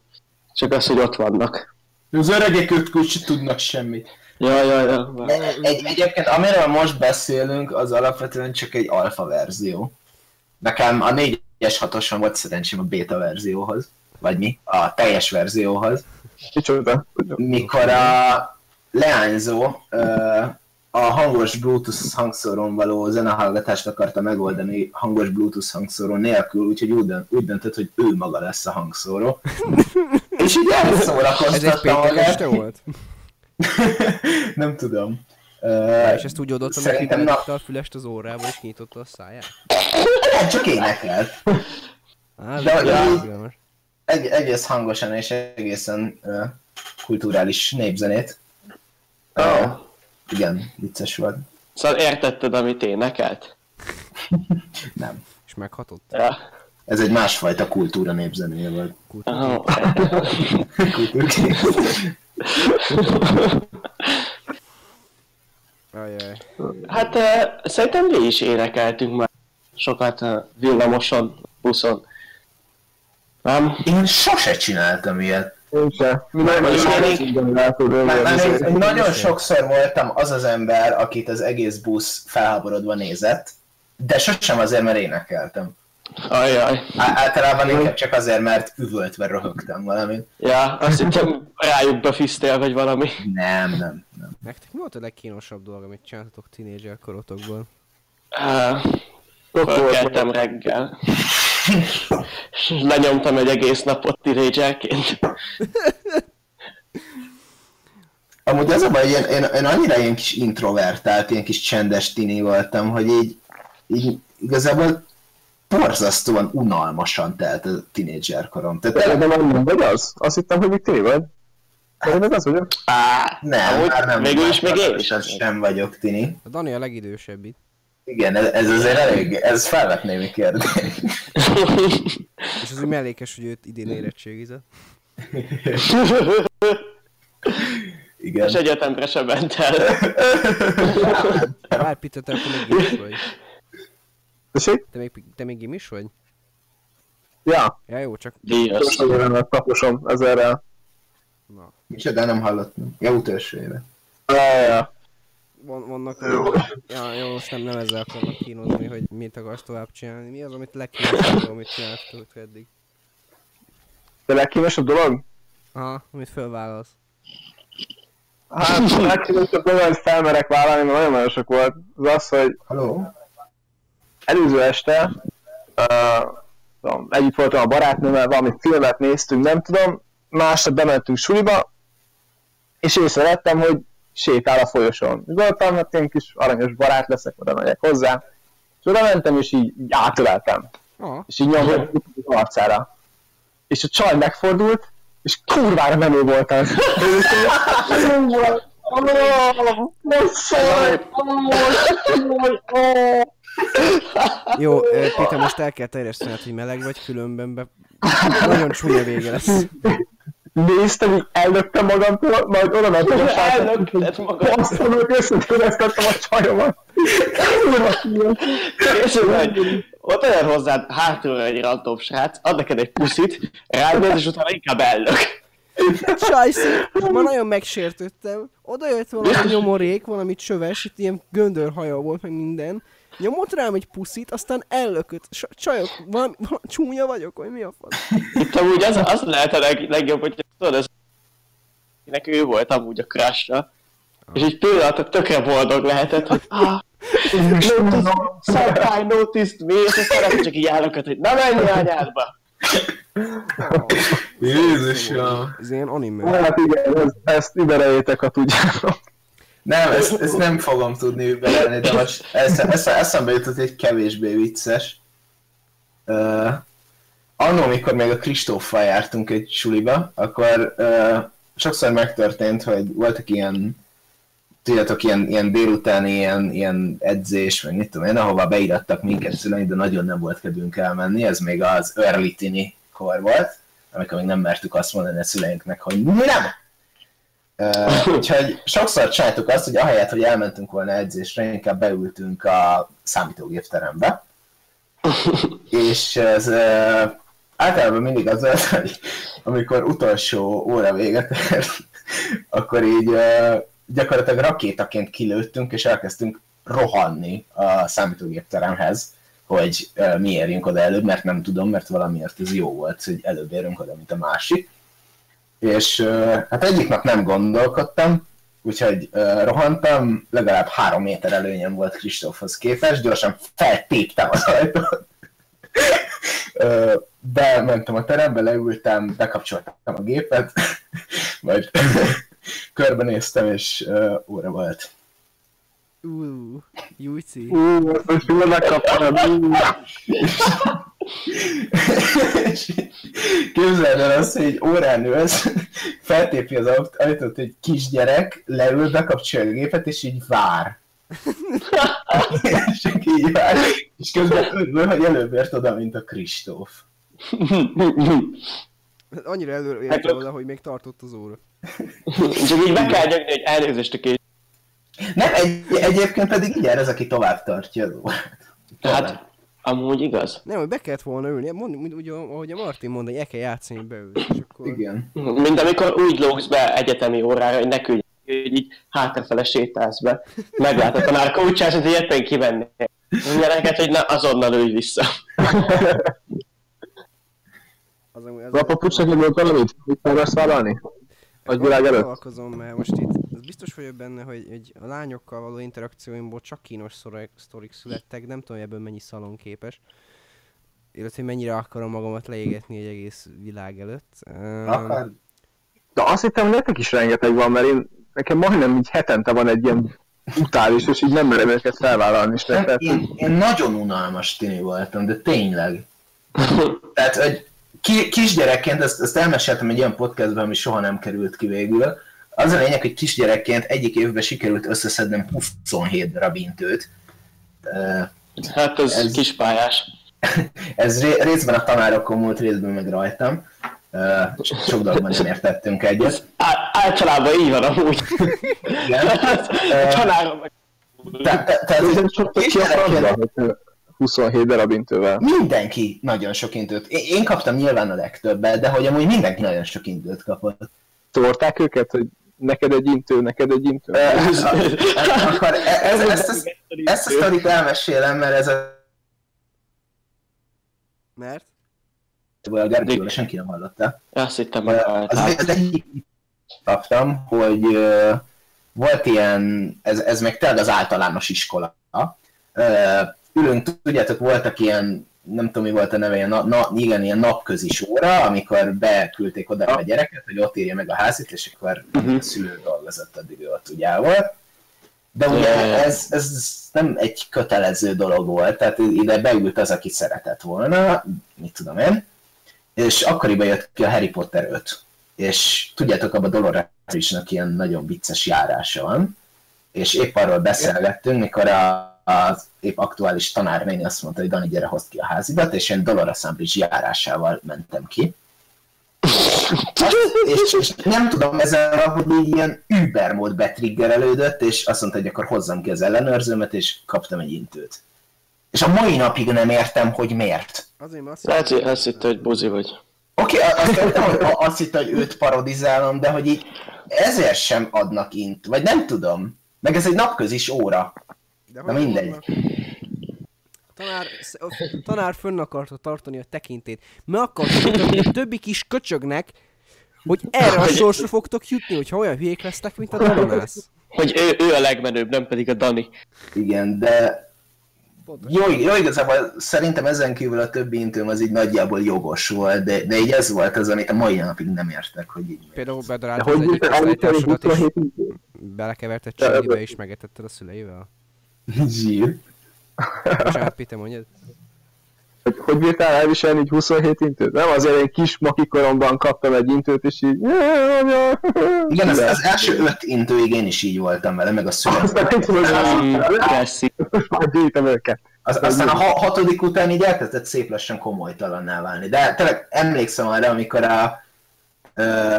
csak az, hogy ott vannak. Az öregek úgy se tudnak semmit. Ja, ja, ja. Egy, egyébként amiről most beszélünk, az alapvetően csak egy alfa verzió. Nekem a 4-es 6-oson volt szerencsém a beta verzióhoz. Vagy mi? A teljes verzióhoz. Kicsoda. Mikor a leányzó ö, a hangos Bluetooth hangszórón való zenehallgatást akarta megoldani hangos Bluetooth hangszóró nélkül, úgyhogy úgy, dönt, úgy döntött, hogy ő maga lesz a hangszóró. És így Ez egy elszórakoztatta péntek magát. este volt? Nem tudom. És ezt úgy oldottam hogy na- bedugta a fülest az órába és kinyitotta a száját? Nem, csak énekelt. Á, De- ez de-. Eg- egész hangosan és egészen uh, kulturális népzenét. Uh, igen, vicces volt. Szóval értetted, amit énekelt? Nem. És meghatott. Ja. Ez egy másfajta kultúra népzenéje volt. Aha. Kultúrkép. Ajaj. Hát uh, szerintem mi is énekeltünk már sokat uh, villamoson, buszon. Nem? Én sose csináltam ilyet. Én nagyon én sokszor voltam az az ember, akit az egész busz felháborodva nézett, de sosem azért, mert énekeltem. Ajaj. Á- általában inkább csak azért, mert üvöltve röhögtem valamit. Ja, azt hittem rájuk befisztél, vagy valami. Nem, nem, nem. Nektek mi volt a legkínosabb dolog, amit csináltatok tínédzser korotokban? Uh, Ott volt. Fölkeltem reggel. Lenyomtam egy egész napot tínédzserként. Amúgy az a baj, én, én, én annyira ilyen kis introvertált, ilyen kis csendes tini voltam, hogy így, így igazából borzasztóan unalmasan telt a tinédzser korom. De Tehát de nem vagy az? Azt hittem, hogy ti vagy. De én meg az vagyok. Á, nem, amúgy már nem. Végül is még én is az sem vagyok tini. A Dani a legidősebb itt. Igen, ez, ez azért elég, ez felvet némi kérdés. És az úgy mellékes, hogy őt idén érettségizett. Igen. És egyetemre se ment el. Várj, Pita, te akkor még gimis vagy. Te még, te még gimis vagy? Ja, Ja, jó, csak... Díjas. taposom ezerrel. Na. Micsoda, nem hallottam. Ja, utolsó éve. Ja, ja. Van, vannak Ja, jó, most nem, nem ezzel akarnak kínozni, hogy mit akarsz tovább csinálni. Mi az, amit legkínosabb, amit csináltatok eddig? De legkínosabb dolog? Aha, amit fölvállalsz. Hát, a legkínosabb dolog, hogy felmerek vállalni, mert nagyon-nagyon sok volt. Az az, hogy Haló? előző este uh, tudom, együtt voltam a barátnőmmel, valami filmet néztünk, nem tudom, másnap bementünk suliba, és észrevettem, hogy sétál a folyosón. Gondoltam, hát én kis aranyos barát leszek, oda megyek hozzá. És oda mentem, és így, így átöleltem. Ah, És így nyomtam az arcára. És a csaj megfordult, és kurvára menő volt az. Jó. Ó, Most el kell terjesztened, hogy meleg vagy, különben be... Nagyon csúnya vége lesz. Néztem, így ellöktem magamtól, majd oda mentem a sárkára. Ellökted magad. Azt mondom, hogy összetöreztettem a csajomat. Vagy. Ott olyan hozzád hátulra egy random srác, ad neked egy puszit, rád néz, és utána inkább ellök. Sajszi, ma nagyon megsértődtem. Oda jött valami nyomorék, valami csöves, itt ilyen göndörhaja volt, meg minden. Nyomott rám egy puszit, aztán ellökött. Csajok, valami, valami, csúnya vagyok, vagy mi a fasz? Itt amúgy az, az lehet a leg, legjobb, hogy tudod, ez akinek ő volt amúgy a crashra. És így pillanatra tökre boldog lehetett, hogy ah, noticed, somehow noticed me, és aztán csak így állok, hogy na menj anyádba! Jézusom! Ez ilyen anime. Hát igen, ez, ezt übereljétek, ha tudjátok. Nem, ezt, ezt nem fogom tudni überelni, de most esz, esz, eszembe jutott egy kevésbé vicces. Uh, annó, mikor még a Kristóffal jártunk egy suliba, akkor uh, sokszor megtörtént, hogy voltak ilyen tudjátok, ilyen, ilyen délutáni ilyen, ilyen edzés, vagy mit tudom én, ahova beirattak minket szüleink, de nagyon nem volt kedvünk elmenni, ez még az early tini kor volt, amikor még nem mertük azt mondani a szüleinknek, hogy nem! Uh, úgyhogy sokszor csináltuk azt, hogy ahelyett, hogy elmentünk volna edzésre, inkább beültünk a számítógépterembe, és ez általában mindig az volt, hogy amikor utolsó óra véget ért, akkor így uh, gyakorlatilag rakétaként kilőttünk, és elkezdtünk rohanni a számítógépteremhez, hogy uh, mi érjünk oda előbb, mert nem tudom, mert valamiért ez jó volt, hogy előbb érünk oda, mint a másik. És hát egyik nap nem gondolkodtam, úgyhogy rohantam, legalább három méter előnyem volt Kristófhoz képest, gyorsan feltéptem az ajtót, bementem a terembe, leültem, bekapcsoltam a gépet, majd körbenéztem, és óra volt. Uh, Jújci. Ú, most jól megkaptam. És Képzeld el azt, hogy egy órán ülsz, feltépi az ajtót egy kisgyerek, leül, bekapcsolja a gépet, és így vár. és így vár, és közben örül, hogy előbb ért oda, mint a Kristóf. Annyira előre Hát érte ők- oda, hogy még tartott az óra. Csak így be kell nyögni, hogy elnézést a kés. Nem, egy, egyébként pedig igen, ez, aki tovább tartja az órát. Hát, Amúgy igaz. Nem, hogy be kellett volna ülni, mond, mond, úgy, ahogy a Martin mondta, hogy el kell játszani, hogy beülni, és akkor... Igen. Mint amikor úgy lógsz be egyetemi órára, hogy ne küldj, hogy így hátrafele sétálsz be. Meglát a tanár kulcsás, hogy éppen kivenni. Mondja neked, hogy na, azonnal ülj vissza. Az, amúgy- az, A papucsnak nem volt valamit? Mit akarsz vállalni? Vagy világ előtt? Foglalkozom, mert most itt biztos vagyok benne, hogy, hogy a lányokkal való interakcióimból csak kínos sztorik születtek, nem tudom, hogy ebből mennyi szalonképes. Illetve, hogy mennyire akarom magamat leégetni egy egész világ előtt. Um, Akar... De azt hittem, hogy nektek is rengeteg van, mert én, nekem majdnem így hetente van egy ilyen utális, és így nem merem őket felvállalni. És Nem, tehát, én, én nagyon unalmas tini voltam, de tényleg. Tehát, hogy ki, kisgyerekként, ezt, ezt elmeséltem egy olyan podcastban, ami soha nem került ki végül. Az a lényeg, hogy kisgyerekként egyik évben sikerült összeszednem 27 darab intőt. Ö, Hát ez, Ez- kispályás. Ez ré- részben a tanárokon múlt, részben meg rajtam. Sok dologban nem értettünk egyet. Á- általában így van amúgy. Igen. a tanárom meg... Te- te- Tehát, kisgyerekként- francba, hogy 27 darab intővel. Mindenki nagyon sok intőt. Én, én kaptam nyilván a legtöbbet, de hogy amúgy mindenki nagyon sok intőt kapott. Szórták őket, hogy neked egy intő, neked egy intő? Ö, Akkor e- ez, ezt, ezt, ezt a sztorit elmesélem, mert ez a mert? a Gergőről senki nem hallotta. Azt hittem Ö, Az, az egyik kaptam, hogy volt ilyen, ez, ez meg tényleg az általános iskola. Ülünk, tudjátok, voltak ilyen, nem tudom mi volt a neve, ilyen, na, na, igen, ilyen napközis óra, amikor beküldték oda a gyereket, hogy ott írja meg a házit, és akkor Mhm. a szülő dolgozott, addig ő el volt. De ugye ez, ez nem egy kötelező dolog volt, tehát ide beült az, aki szeretett volna, mit tudom én, és akkoriban jött ki a Harry Potter 5. És tudjátok, abban Doloresnak ilyen nagyon vicces járása van, és épp arról beszélgettünk, mikor a, az épp aktuális tanárnéni azt mondta, hogy Dani, gyere, hozd ki a házidat, és én Dolores Umbridge járásával mentem ki. és, és, nem tudom, ezzel valahogy így ilyen Uber mód betriggerelődött, és azt mondta, hogy akkor hozzam ki az ellenőrzőmet, és kaptam egy intőt. És a mai napig nem értem, hogy miért. Azért, azt Lehet, hogy azt hitte, hogy buzi vagy. Oké, okay, azt értem, hogy azt hitt, hogy őt parodizálom, de hogy így ezért sem adnak int, vagy nem tudom. Meg ez egy napközis óra. De Na mindegy. vannak? Tanár, tanár fönn akarta tartani a tekintét. Meg akarta mutatni a többi kis köcsögnek, hogy erre a sorsra fogtok jutni, hogyha olyan hülyék lesztek, mint a Danonász. Hogy ő, ő a legmenőbb, nem pedig a Dani. Igen, de jó, jó igazából szerintem ezen kívül a többi intőm az így nagyjából jogos volt, de, de így ez volt az, amit a mai napig nem értek, hogy így. Például De bedaráltad az hogy egyik osztálytársadat, és 27 intő? belekeverted csengibe, és megetetted a szüleivel. Zsír. Bocsánat, Pite, mondjad. Hogy, hogy bírtál elviselni így 27 intőt? Nem azért én kis makikoromban kaptam egy intőt, és így... Igen, az, az első öt intőig én is így voltam vele, meg a szüleim. Aztán egy gyűjtem őket. Az, aztán a ha- hatodik után így elkezdett szép lassan komolytalanná válni. De tényleg emlékszem arra, amikor a ö,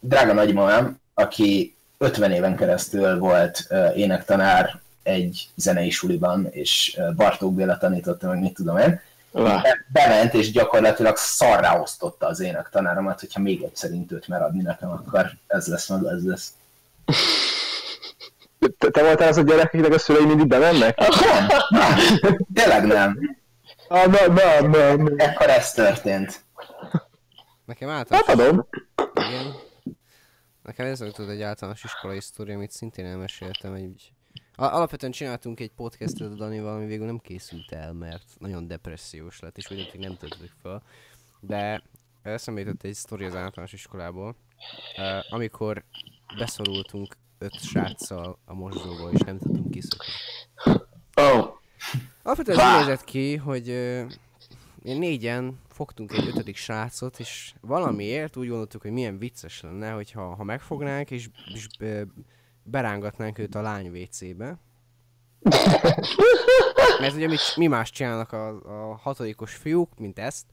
drága nagymamám, aki 50 éven keresztül volt ö, énektanár egy zenei suliban, és Bartók Béla tanította meg, mit tudom én, bement és gyakorlatilag szarrá osztotta az énektanáromat, hogyha még egyszer intőt mer adni nekem, akkor ez lesz, meg ez lesz. Te, te voltál az a gyerek, akinek a szülei mindig bemennek? Nem, nem, tényleg nem. Ah, nem, nem, nem. Ekkor ez történt. Nekem Hát általános... adom. Igen. Nekem ez volt egy általános iskolai sztori, amit szintén elmeséltem. Egy... Alapvetően csináltunk egy podcastet a Danival, ami végül nem készült el, mert nagyon depressziós lett, és úgy nem töltöttük fel. De eszembe jutott egy sztori az általános iskolából, eh, amikor beszorultunk öt sráccal a mosdóba, és nem tudtunk kiszökni. Oh. Alapvetően ez úgy nézett ki, hogy én négyen fogtunk egy ötödik srácot, és valamiért úgy gondoltuk, hogy milyen vicces lenne, hogyha ha megfognánk, és, és ö, berángatnánk őt a lány WC-be. Mert ugye mi, mi más csinálnak a, a hatodikos fiúk, mint ezt.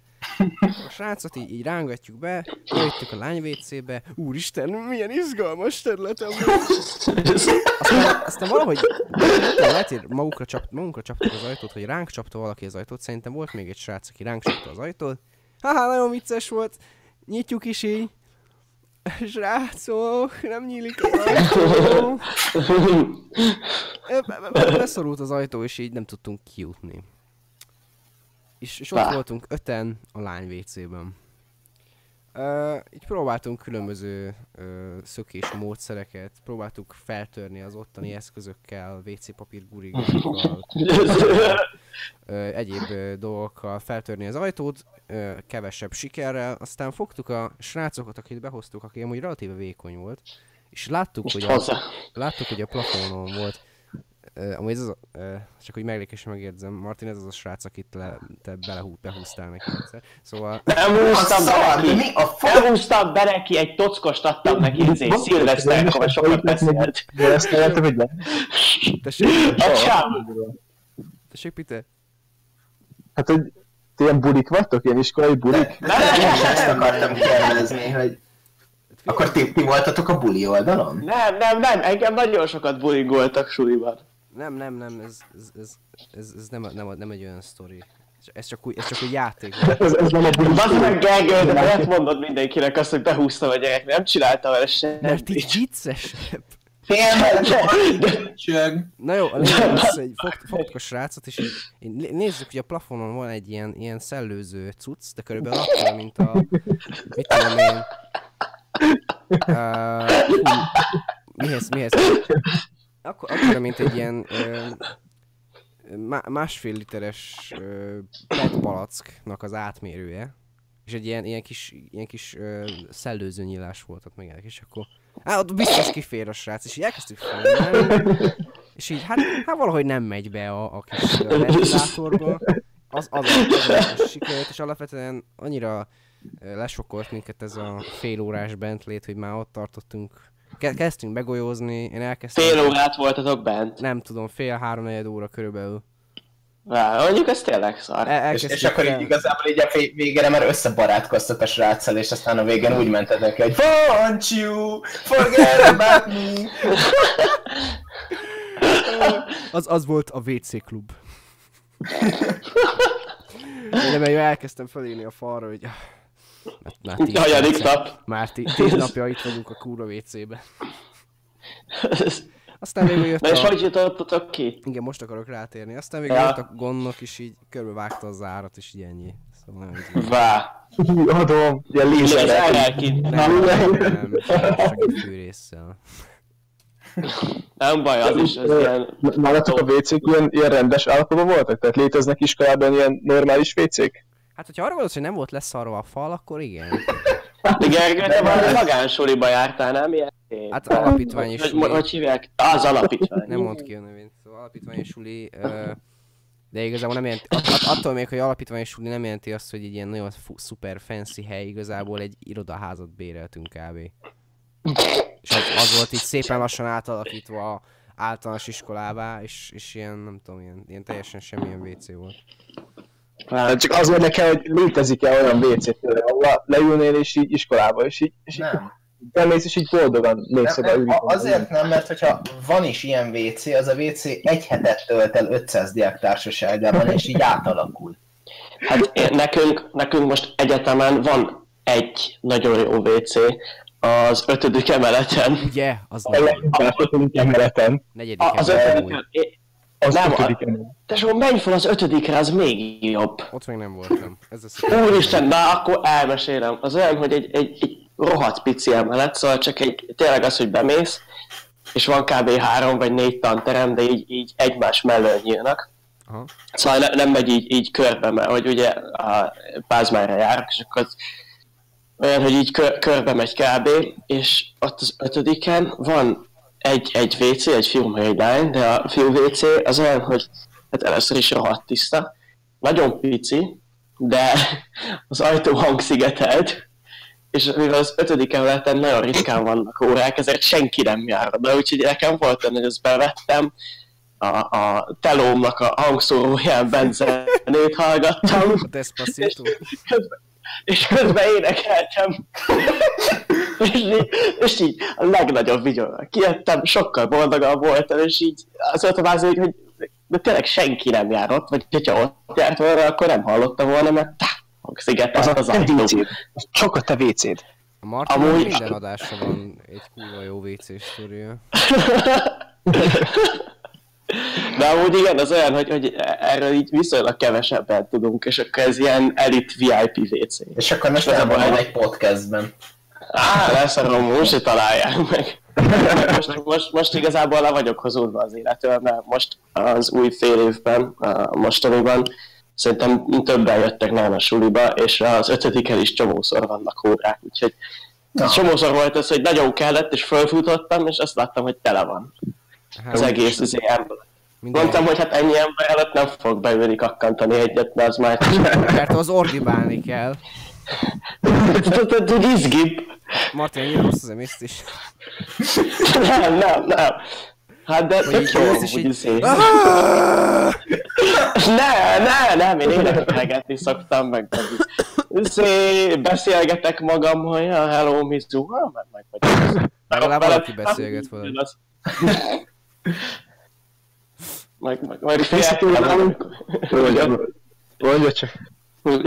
A srácot így, így rángatjuk be, jöttük a lány WC-be, úristen, milyen izgalmas területem. Aztán, aztán valahogy lehet, hogy magukra, csap, magunkra csaptuk az ajtót, hogy ránk csapta valaki az ajtót, szerintem volt még egy srác, aki ránk csapta az ajtót. Haha, nagyon vicces volt, nyitjuk is így. Srácok, nem nyílik az ajtó. Beszorult az ajtó, és így nem tudtunk kijutni. És, és ott Bá. voltunk öten a lány WC-ben. Uh, így próbáltunk különböző uh, szökés módszereket, próbáltuk feltörni az ottani eszközökkel, WC papír gurigákkal, ö, egyéb ö, dolgokkal feltörni az ajtót, ö, kevesebb sikerrel, aztán fogtuk a srácokat, akit behoztuk, aki amúgy relatíve vékony volt, és láttuk, Most hogy a, hozzá. láttuk, hogy a plafonon volt, ö, amúgy ez az, a- ö, csak hogy meglékesen megérzem, Martin, ez az a srác, akit le, te belehú, behúztál neki egyszer. Szóval, Nem A húztam be szar, de neki! mi a fa... Nem húztam be neki, egy tockost adtam neki, ezért szilveszterkor sokat beszélt. De ezt lehetem, hogy le. tessék, A tessék, Peter? Hát, hogy ilyen bulik vagytok? Ilyen iskolai bulik? De én is ezt akartam kérdezni, hogy akkor ti, ti voltatok a buli oldalon? Nem, nem, nem, engem nagyon sokat bulingoltak suliban. Nem, nem, nem, ez, ez, ez, ez, ez nem, nem, nem egy olyan sztori. Ez csak úgy, ez csak úgy játék. Ez, ez nem a bulik. Bazd meg Gergő, de miért mondod mindenkinek azt, hogy behúztam a gyerek? Nem csináltam vele Mert így semmit. viccesebb. Na jó, az, hogy fogt, fogtuk a srácot, és így, így né- nézzük, hogy a plafonon van egy ilyen, ilyen szellőző cucc, de körülbelül akkor, mint a... Mit tudom én... Uh, hú, mihez, mihez? Akkor, akkor, mint egy ilyen... Uh, má, másfél literes uh, PET palacknak az átmérője. És egy ilyen, ilyen kis, ilyen kis uh, szellőző nyílás volt ott meg és akkor... Á, ott biztos kifér a srác, és így elkezdtük felmenni, és így, hát, hát valahogy nem megy be a, a kis ventilátorba. Az, az, az, sikerült, és alapvetően annyira ö, lesokkolt minket ez a fél órás bentlét, hogy már ott tartottunk. Ke- kezdtünk begolyózni, én elkezdtem... Fél órát voltatok bent. Nem tudom, fél három negyed óra körülbelül. Vá, mondjuk ez tényleg szar. El, És, és akkor így igazából így a vég- végére már összebarátkoztat a sráccal, és aztán a végén úgy mentetek, hogy Want you, forget about me. Az, az volt a WC klub. Én mert elkezdtem felírni a falra, hogy... Már, már tíz Hanyadik perce- nap. Már tí- tíz napja itt vagyunk a kúra WC-be. Aztán végül jött Na és a... hogy jutottatok ki? Igen, most akarok rátérni. Aztán végül Ja. jött a gondnok, és így körbevágta az árat, és így ennyi. Szóval izgalmas. Vá. Adom, ilyen És kint. Nem, nem, nem. Nem baj, az is, az ilyen... Nálatok a WC-k ilyen, ilyen rendes állapotban voltak? Tehát léteznek iskolában ilyen normális WC-k? Hát, hogyha arra gondolsz, hogy nem volt leszarva a fal, akkor igen. De Gergő, te valami magánsuliba jártál, nem? Ilyen... Hát alapítványi hogy, suli. hogy hívják? Az alapítvány. Nem mond ki a nevét. Szóval alapítványi suli, ö, de igazából nem jelenti, att, att, attól még, hogy alapítványi suli nem jelenti azt, hogy egy ilyen nagyon fu- szuper fancy hely, igazából egy irodaházat béreltünk kb. És az, az volt így szépen lassan átalakítva a általános iskolává, és, és ilyen, nem tudom, ilyen, ilyen teljesen semmilyen WC volt. Hát csak az érdekel, hogy létezik-e olyan WC ahol leülnél és így iskolába, és így, és így Nem. Bemész, és így boldogan mész Nem, oda nem, ülni. a- azért nem, mert hogyha van is ilyen WC, az a WC egy hetet tölt el 500 diák társaságában, és így átalakul. Hát nekünk, nekünk most egyetemen van egy nagyon jó WC az ötödik emeleten. Ugye? Az A nem. legutolsó emeleten. Negyedik az ötödik Az Nem, ötödik a- emelet. Tesó, menj fel az ötödikre, az még jobb. Ott még nem voltam. Ez. Úristen, na akkor elmesélem. Az olyan, hogy egy, egy, egy rohadt pici emelet, szóval csak egy, tényleg az, hogy bemész, és van kb. három vagy négy tanterem, de így, így egymás mellől nyílnak. Aha. Szóval ne, nem megy így, így körbe, mert hogy ugye a Pázmányra járok, és akkor az olyan, hogy így kör, körbe megy kb. És ott az ötödiken van egy, egy WC, egy fiú meg egy lány, de a fiú WC az olyan, hogy hát először is rohadt tiszta, nagyon pici, de az ajtó hangszigetelt, és mivel az ötödik emeleten nagyon ritkán vannak órák, ezért senki nem jár oda, úgyhogy nekem volt olyan, hogy ezt bevettem, a, a telómnak a hangszóróján benzenét hallgattam, Despacito. közben, és közben énekeltem. és, így, és így a legnagyobb vigyorral kijöttem, sokkal boldogabb voltam, és így mondtam azért, hogy de tényleg senki nem jár ott, vagy hogyha ott járt volna, akkor nem hallottam volna, mert tá, sziget Az a az te ajtó. WC-d. Az Csak a te WC-d. A Martin Amúgy- minden adásra van egy kurva jó WC sztoria. De amúgy igen, az olyan, hogy, hogy erről így viszonylag kevesebben tudunk, és akkor ez ilyen elit VIP WC. És akkor most Ez a nem baj. van egy podcastben. Á, leszarom, most se találják meg. Most, most, most igazából le vagyok hozódva az életől, mert most az új fél évben, a mostaniban, szerintem többen jöttek nagyon a suliba, és az ötödiken is csomószor vannak órák, úgyhogy Na. csomószor volt az, hogy nagyon kellett, és fölfutottam, és azt láttam, hogy tele van Hát, az egész az minden- Mondtam, hogy hát ennyi ember előtt nem fog beülni kakkantani egyet, mert az már Mert az ordibálni kell. Tudod, izgib. Martin, annyira rossz az emésztés. is. Nem, nem, nem. Hát de tök így jó, hogy izé. Ne, ne, nem, én énekelgetni szoktam, meg izé, beszélgetek magammal, ja, hello, Miss Zuha, meg meg vagy. Legalább valaki beszélget veled. Meg, meg, meg féltem, Mondja, csak.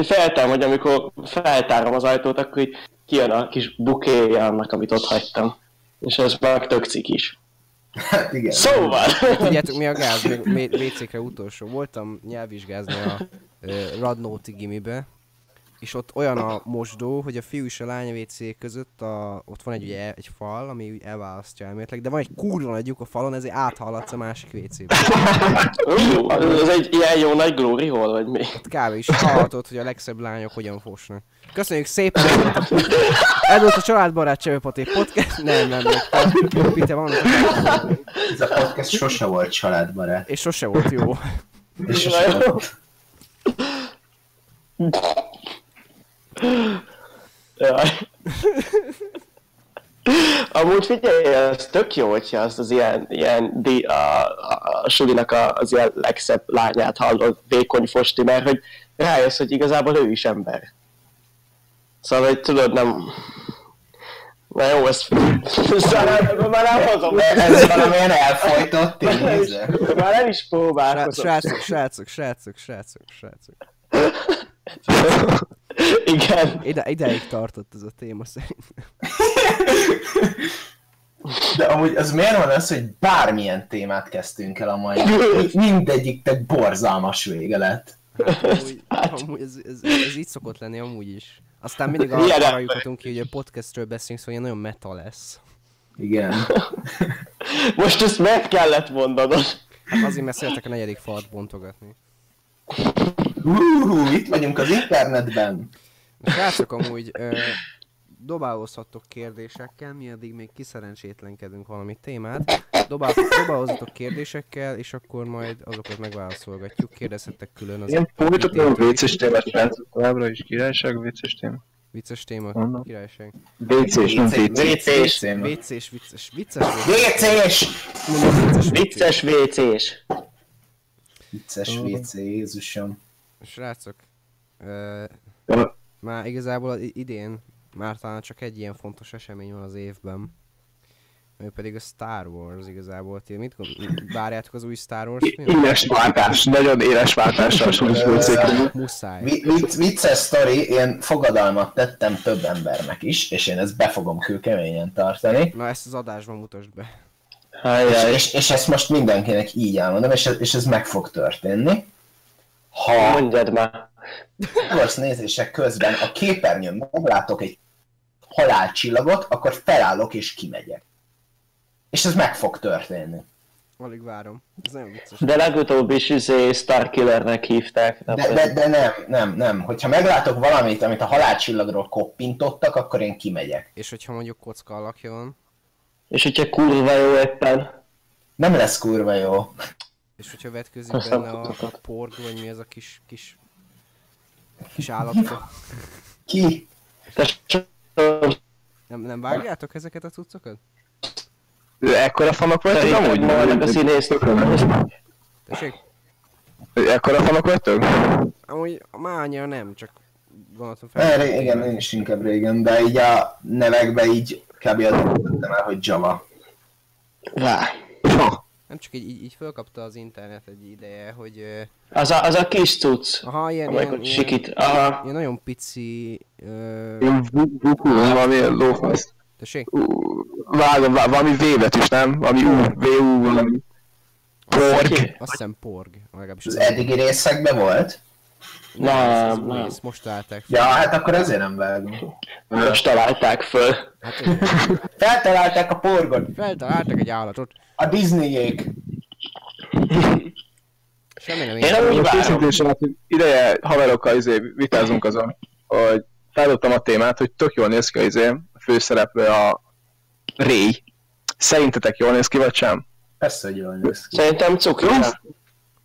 féltem, hogy amikor feltárom az ajtót, akkor így kijön a kis bukéja annak, amit ott hagytam. És ez meg tök is. Hát igen. Szóval! Tudjátok mi a gáz? Még még WC-kre utolsó. Voltam nyelvvizsgázni a ö, Radnóti gimibe, és ott olyan a mosdó, hogy a fiú és a lány WC között a, ott van egy, ugye, egy fal, ami úgy elválasztja elméletileg, de van egy kurva nagy lyuk a falon, ezért áthallatsz a másik WC-be. Ez egy ilyen jó nagy glory hole, vagy mi? Ott kb. is hallhatod, hogy a legszebb lányok hogyan fosnak. Köszönjük szépen! Ez volt a családbarát Csevőpaté podcast. Nem, nem, nem. Pite van, Ez a podcast sose volt családbarát. és sose volt jó. És sose volt. Jaj. Amúgy figyelj, ez tök jó, hogyha azt az ilyen, ilyen di, a, a, a sulinak a, az ilyen legszebb lányát hallod, vékony fosti, mert hogy rájössz, hogy igazából ő is ember. Szóval, hogy tudod, nem... Na jó, ezt... Szóval már nem hozom. Ez valamilyen elfolytott tíze. Már nem is próbálkozom. Srácok, srácok, srácok, srácok, srácok. Igen. Ide, ideig tartott ez a téma szerint. De amúgy az miért van az, hogy bármilyen témát kezdtünk el a mai mindegyiknek borzalmas vége lett. Hát, amúgy, amúgy ez, ez, ez, így szokott lenni amúgy is. Aztán mindig arra, arra ember. juthatunk ki, hogy a podcastről beszélünk, szóval ilyen nagyon meta lesz. Igen. Most ezt meg kellett mondanod. Hát azért, mert szeretek a negyedik falat bontogatni. Hú, itt vagyunk az internetben. Srácok, amúgy ö, dobálózhattok kérdésekkel, mi addig még kiszerencsétlenkedünk valami témát. Dobál, dobálózhatok kérdésekkel, és akkor majd azokat megválaszolgatjuk. Kérdezhettek külön az Én folytatom a. WC-s témát, srácok. Továbbra is királyság, WC-s téma. Vicces téma, Mondom. királyság. WC-s, nem. Vicces, vicces, vicces, vicces. Vicces, Vicces vicces. Vicces WC, Jézusom. Srácok, ö, már igazából az idén már talán csak egy ilyen fontos esemény van az évben. Ő pedig a Star Wars igazából. Ti mit várjátok az új Star Wars filmet? Éles váltás, nagyon éles váltással súlyos. Muszáj. Vi- Vicc, vicces sztori, én fogadalmat tettem több embernek is, és én ezt be fogom kőkeményen tartani. Na ezt az adásban mutasd be. És, Ajaj. és, és ezt most mindenkinek így elmondom, és, ez- és ez meg fog történni. Ha Mondjad már. Wars nézések közben a képernyőn meglátok egy halálcsillagot, akkor felállok és kimegyek. És ez meg fog történni. Alig várom. Ez nagyon vicces. De legutóbb is izé Starkillernek hívták. De, de, de nem, nem, nem. Hogyha meglátok valamit, amit a halálcsillagról koppintottak, akkor én kimegyek. És hogyha mondjuk kocka alakja van, És hogyha kurva jó éppen. Nem lesz kurva jó. és hogyha vetközik Köszönöm, benne a tudatokat. porg, vagy mi ez a kis, kis, kis állatka. Ki? Nem, nem vágjátok ezeket a cuccokat? Ekkora fanok vagytok Szerintem amúgy? maradnak a színésznök. Tessék? Ekkora fanok vagytok? Amúgy már annyira nem, csak gondoltam fel. Erre, igen, én is inkább régen, de így a nevekbe így kb. adott el, hogy Java. Rá. Nem csak így, így, fölkapta az internet egy ideje, hogy... Az a, az a kis cucc. Aha, ilyen, ilyen, ilyen, sikít. Aha. ilyen nagyon pici... Ö, Ilyen vuku, valami lófasz. tessék? Vágom, vá- valami V betűs, nem? Valami U, V, U, valami. Porg. Azt hiszem porg, legalábbis Az eddigi részekben volt? Nem, ez nem. Egész, most találták fel. Ja, hát akkor ezért nem vágom. Most találták föl. Hát igen. Feltalálták a porgot. feltaláltak egy állatot. A Disneyék. Semmi nem Én őszintén sem, hát ideje haverokkal izé vitázunk azon, hogy feldobtam a témát, hogy tök jól néz ki a izé, a főszereplő a Ray. Szerintetek jól néz ki, vagy sem? Persze, hogy jól néz ki. Szerintem cukri.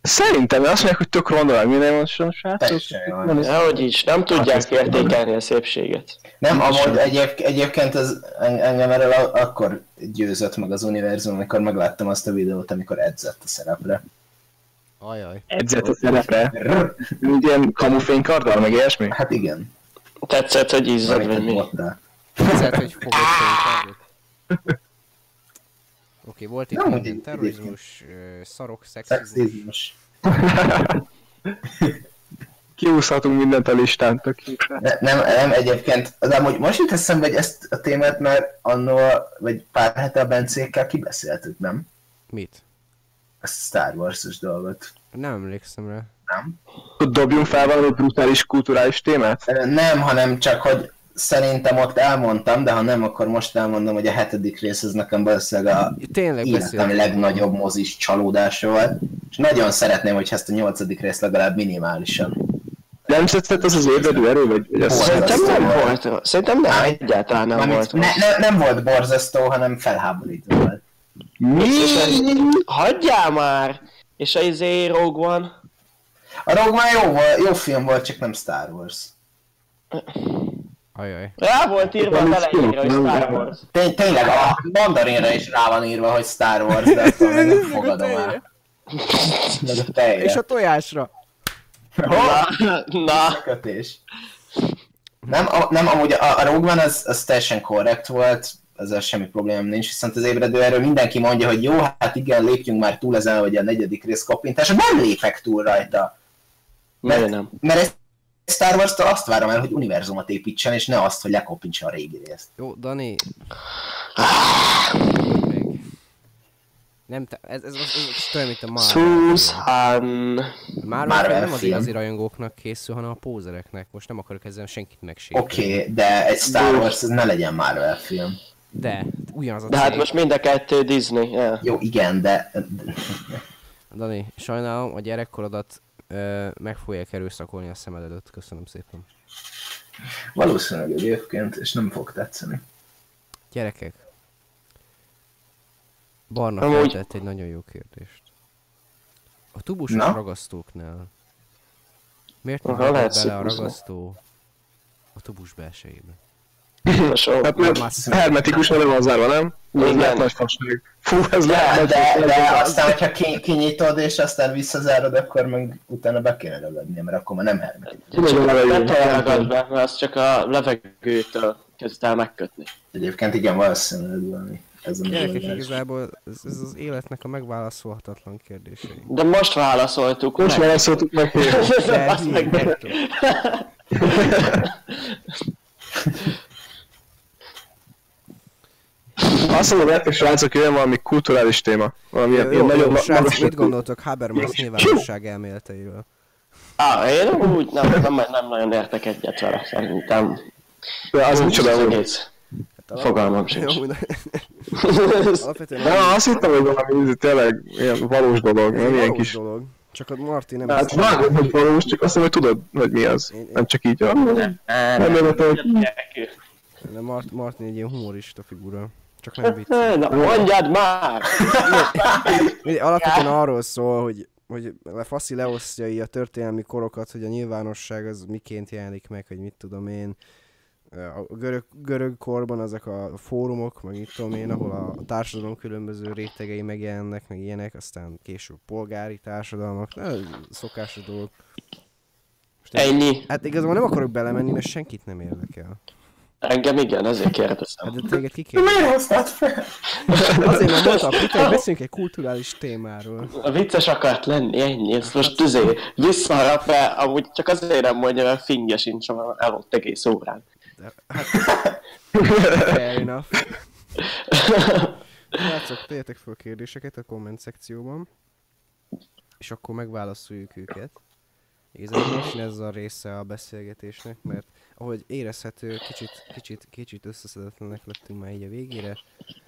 Szerintem, azt mondják, hogy tök ronda, meg minden srácok. Jól néz ki. Dehogy is, nem tudják értékelni a szépséget. Nem, amúgy egyéb, egyébként az en- engem erről akkor győzött meg az univerzum, amikor megláttam azt a videót, amikor edzett a szerepre. Ajaj. Edzett a szerepre. Mint ilyen kamufénykarddal, meg ilyesmi. Hát igen. Tetszett, hogy izzad, vagy mi? Tetszett, hogy fogod Oké, volt itt Nem, minden egyébként. terrorizmus, ö, szarok, szexizmus. Szexizmus. Kiúszhatunk mindent a listán, tök. De nem, nem, egyébként, de amúgy most jut eszembe, hogy ezt a témát már annó, vagy pár hete a Bencékkel kibeszéltük, nem? Mit? A Star Wars-os dolgot. Nem emlékszem rá. Nem? Dobjunk fel valami brutális kulturális témát? Nem, hanem csak, hogy szerintem ott elmondtam, de ha nem, akkor most elmondom, hogy a hetedik rész az nekem valószínűleg a Tényleg életem beszéltünk. legnagyobb mozis csalódása volt. És nagyon szeretném, hogy ezt a nyolcadik rész legalább minimálisan. Nem tetszett az az ébredő erő, vagy, vagy az... Volt. Szerintem nem Borzasztó volt. Szerintem nem, egyáltalán nem Mármint volt. ne, ne, nem volt borzasztó, hanem felháborító volt. Mi? Hagyjál már! És a izé Rogue One? A Rogue már jó, volt, jó film volt, csak nem Star Wars. Ajaj. Rá volt írva a elejére, hogy Star Wars. Tény, tényleg, a mandarinra is rá van írva, hogy Star Wars, de nem fogadom el. És a tojásra. Na, na. kötés. Nem, a, nem amúgy a, a Rogue One az, az teljesen korrekt volt, ezzel semmi problémám nincs, viszont az ébredő erről mindenki mondja, hogy jó, hát igen, lépjünk már túl ezen, hogy a negyedik rész kappintása, nem lépek túl rajta. Miért nem? Mert egy Star Wars-tól azt várom el, hogy univerzumot építsen, és ne azt, hogy lekoppintsa a régi részt. Jó, Dani. Nem, te, ez, ez, ez, ez olyan, mint a Marvel. Susan. Marvel film nem az igazi rajongóknak készül, hanem a pózereknek. Most nem akarok ezzel senkit megsérteni. Oké, okay, de egy Star Wars, ez ne legyen Marvel film. De, ugyanaz a De hát cég. most mind a kettő Disney. Yeah. Jó, igen, de... Dani, sajnálom, a gyerekkorodat meg fogják erőszakolni a szemed előtt. Köszönöm szépen. Valószínűleg egyébként, és nem fog tetszeni. Gyerekek. Barna Amúgy- feltett egy nagyon jó kérdést. A tubusos Na? ragasztóknál miért nem Aha, bele a ragasztó a tubus belsejébe? So, Hát mert hermetikusan le van zárva, nem? Ez Igen. lehet nagy fasság. Fú, ez De, lehet nagy de, de aztán, hogyha ki, kinyitod és aztán visszazárod, akkor meg utána be kéne ragadni, mert akkor már nem hermetikus. csak Nem nem ragad be, mert az csak a levegőtől kezd el megkötni. Egyébként igen, valószínűleg valami. Ez a Gyerekek, igazából ez, ez az életnek a megválaszolhatatlan kérdései. De most válaszoltuk Most meg. válaszoltuk meg, De Azt meg hülye meg. vagytok. Azt mondom nektek srácok, jön valami kulturális téma. Valami ilyen, ilyen Jó, nagyon jó, srácok, mit gondoltok Habermas nyilvánosság elméleteiről? Á, én úgy nem, nem, nem nagyon értek egyet vele, szerintem. De az micsoda egész. Fogalmam sincs. De azt hittem, hogy valami tényleg ilyen valós dolog, nem ilyen kis... dolog. Csak a Marti nem Hát vágom, hogy valós, csak azt mondom, hogy tudod, hogy mi az. Nem csak így, ah, nem Nem, érdekel, hogy de Mart, Martin egy ilyen humorista figura. Csak nem vicc. Na, mondjad már! Alapvetően arról szól, hogy, hogy Faszi leosztja így a történelmi korokat, hogy a nyilvánosság az miként jelenik meg, hogy mit tudom én. a görög, görög korban ezek a fórumok, meg itt tudom én, ahol a társadalom különböző rétegei megjelennek, meg ilyenek, aztán később polgári társadalmak, na, ez szokásos dolog. Most Ennyi. Hát igazából nem akarok belemenni, mert senkit nem érdekel. Engem igen, ezért kérdeztem. Hát de téged ki kell. Miért hoztad fel? Azért, mert mondtam, hogy beszéljünk egy kulturális témáról. A vicces akart lenni, ennyi. Ez most tüzé. Visszaharapva, amúgy csak azért nem mondja, mert fingja sincs, mert el volt egész órán. De, hát, fair enough. Látszok, tegyetek föl kérdéseket a komment szekcióban, és akkor megválaszoljuk őket. Igazából most ez a része a beszélgetésnek, mert ahogy érezhető, kicsit, kicsit, kicsit összeszedetlenek lettünk már így a végére.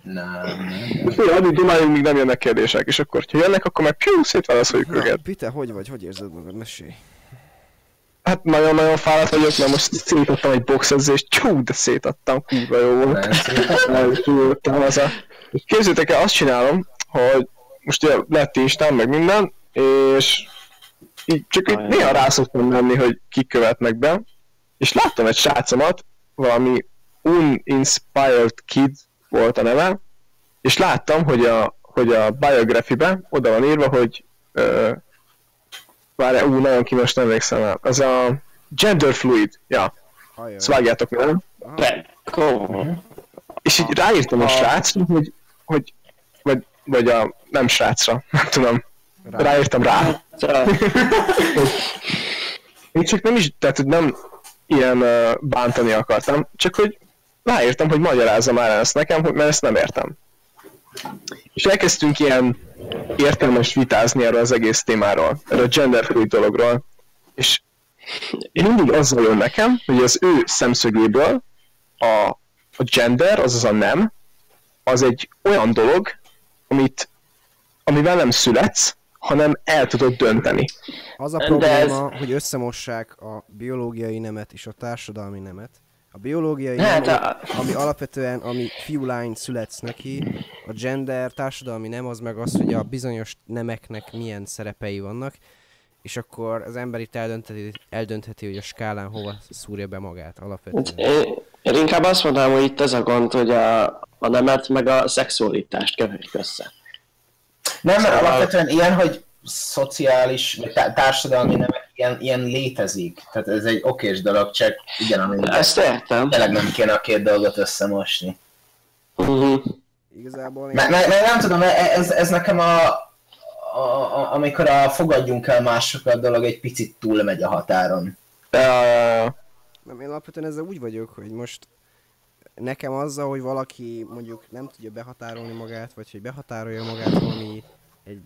Nem, nem. Fú, addig dumáljunk, míg nem jönnek kérdések, és akkor, ha jönnek, akkor meg piu, szétválaszoljuk Na, őket. Pite, hogy vagy? Hogy érzed magad? Mesélj. Hát nagyon-nagyon fáradt vagyok, mert most szétadtam egy boxedzést, csú, de szétadtam, kurva jó volt. Nem képzétek el, azt csinálom, hogy most ugye lett Instán, meg minden, és így csak így néha rá szoktam menni, hogy kik követnek be, és láttam egy srácomat, valami Uninspired Kid volt a neve, és láttam, hogy a, hogy a biography-be oda van írva, hogy ö, várj, ú, nagyon kínos, nem emlékszem el, az a gender fluid, ja, ezt vágjátok nem? Komoly. És így ráírtam a srácra, hogy, hogy vagy, vagy a nem srácra, nem tudom, Rá. ráírtam rá. Szóval, Én csak nem is, tehát hogy nem ilyen bántani akartam, csak hogy ráírtam, hogy magyarázza már ezt nekem, mert ezt nem értem. És elkezdtünk ilyen értelmes vitázni erről az egész témáról, erről a genderfluid dologról, és mindig azzal jön nekem, hogy az ő szemszögéből a, a gender, azaz a nem, az egy olyan dolog, amit, amivel nem születsz, hanem el tudod dönteni. Az a De probléma, hogy összemossák a biológiai nemet és a társadalmi nemet. A biológiai Hát nem, a- ami alapvetően, ami fiú-lány születsz neki, a gender, társadalmi nem, az meg az, hogy a bizonyos nemeknek milyen szerepei vannak, és akkor az ember itt eldöntheti, eldöntheti hogy a skálán hova szúrja be magát alapvetően. én, én inkább azt mondanám, hogy itt ez a gond, hogy a, a nemet meg a szexualitást keverjük össze. Nem, mert Szóval- alapvetően ilyen, hogy szociális, vagy társadalmi nemek ilyen, ilyen létezik. Tehát ez egy okés dolog, csak igen, ami Ezt értem. tényleg nem kéne a két dolgot összemosni. Uh-huh. Igazából én... Nem tudom, ez, ez nekem a, a, a, amikor a fogadjunk el másokat dolog egy picit túlmegy a határon. De, Nem, én alapvetően ezzel úgy vagyok, hogy most nekem azzal, hogy valaki mondjuk nem tudja behatárolni magát, vagy hogy behatárolja magát valami egy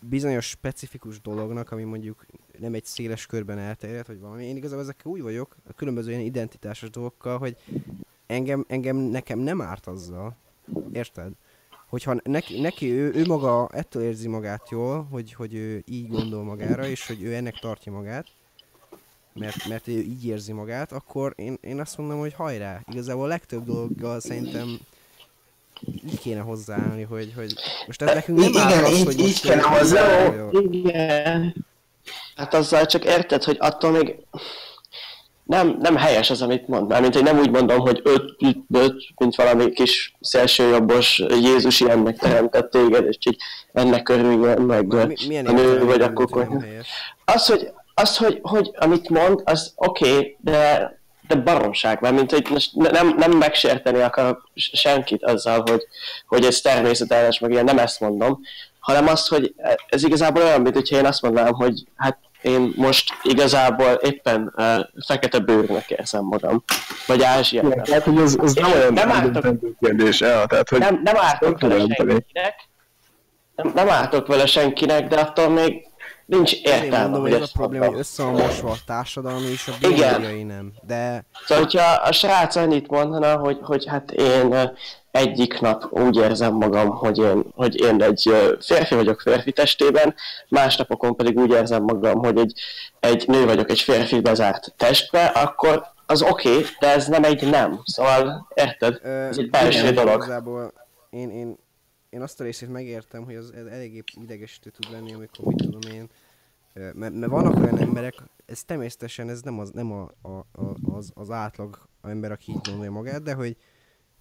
bizonyos specifikus dolognak, ami mondjuk nem egy széles körben elterjedt, vagy valami. Én igazából ezekkel úgy vagyok, a különböző ilyen identitásos dolgokkal, hogy engem, engem nekem nem árt azzal. Érted? Hogyha neki, neki ő, ő maga ettől érzi magát jól, hogy, hogy ő így gondol magára, és hogy ő ennek tartja magát, mert, mert ő így érzi magát, akkor én, én azt mondom, hogy hajrá. Igazából a legtöbb dologgal szerintem így kéne hozzáállni, hogy, hogy most ez nekünk nem Igen, áll az, így- hogy így kéne. Jó, Igen. Hát azzal csak érted, hogy attól még nem, nem helyes az, amit mond. Mármint, hogy nem úgy mondom, hogy öt, öt, öt mint valami kis szélsőjobbos Jézus ilyennek teremtett téged, és így ennek örüljön meg, Mi, milyen a nő vagy akkor? Az, hogy, az, hogy, hogy amit mond, az oké, okay, de, de baromság, mert mint hogy most nem, nem megsérteni akarok senkit azzal, hogy, hogy ez természetes, meg ilyen, nem ezt mondom, hanem azt, hogy ez igazából olyan, mint hogyha én azt mondanám, hogy hát én most igazából éppen uh, fekete bőrnek érzem magam, vagy ja, ázsiának. tehát, hogy ez, ez nem olyan Nem ártok. kérdés, ja, tehát, hogy Nem, nem ártok vele senkinek, nem, nem ártok vele senkinek, de attól még nincs Én értelme, mondom, hogy ez a probléma, hogy össze van mosva a társadalmi és a biológiai nem. De Szóval, hogyha a srác annyit mondana, hogy, hogy hát én egyik nap úgy érzem magam, hogy én, hogy én egy férfi vagyok férfi testében, másnapokon pedig úgy érzem magam, hogy egy, egy nő vagyok egy férfi bezárt testbe, akkor az oké, okay, de ez nem egy nem. Szóval, érted? Ö, Ez egy belső dolog. Igazából én, én, én azt a részét megértem, hogy az eléggé idegesítő tud lenni, amikor mit tudom én, Mert, mert vannak olyan emberek, ez természetesen ez nem az, nem a, a, a, az, az átlag ember, aki így gondolja magát, de hogy,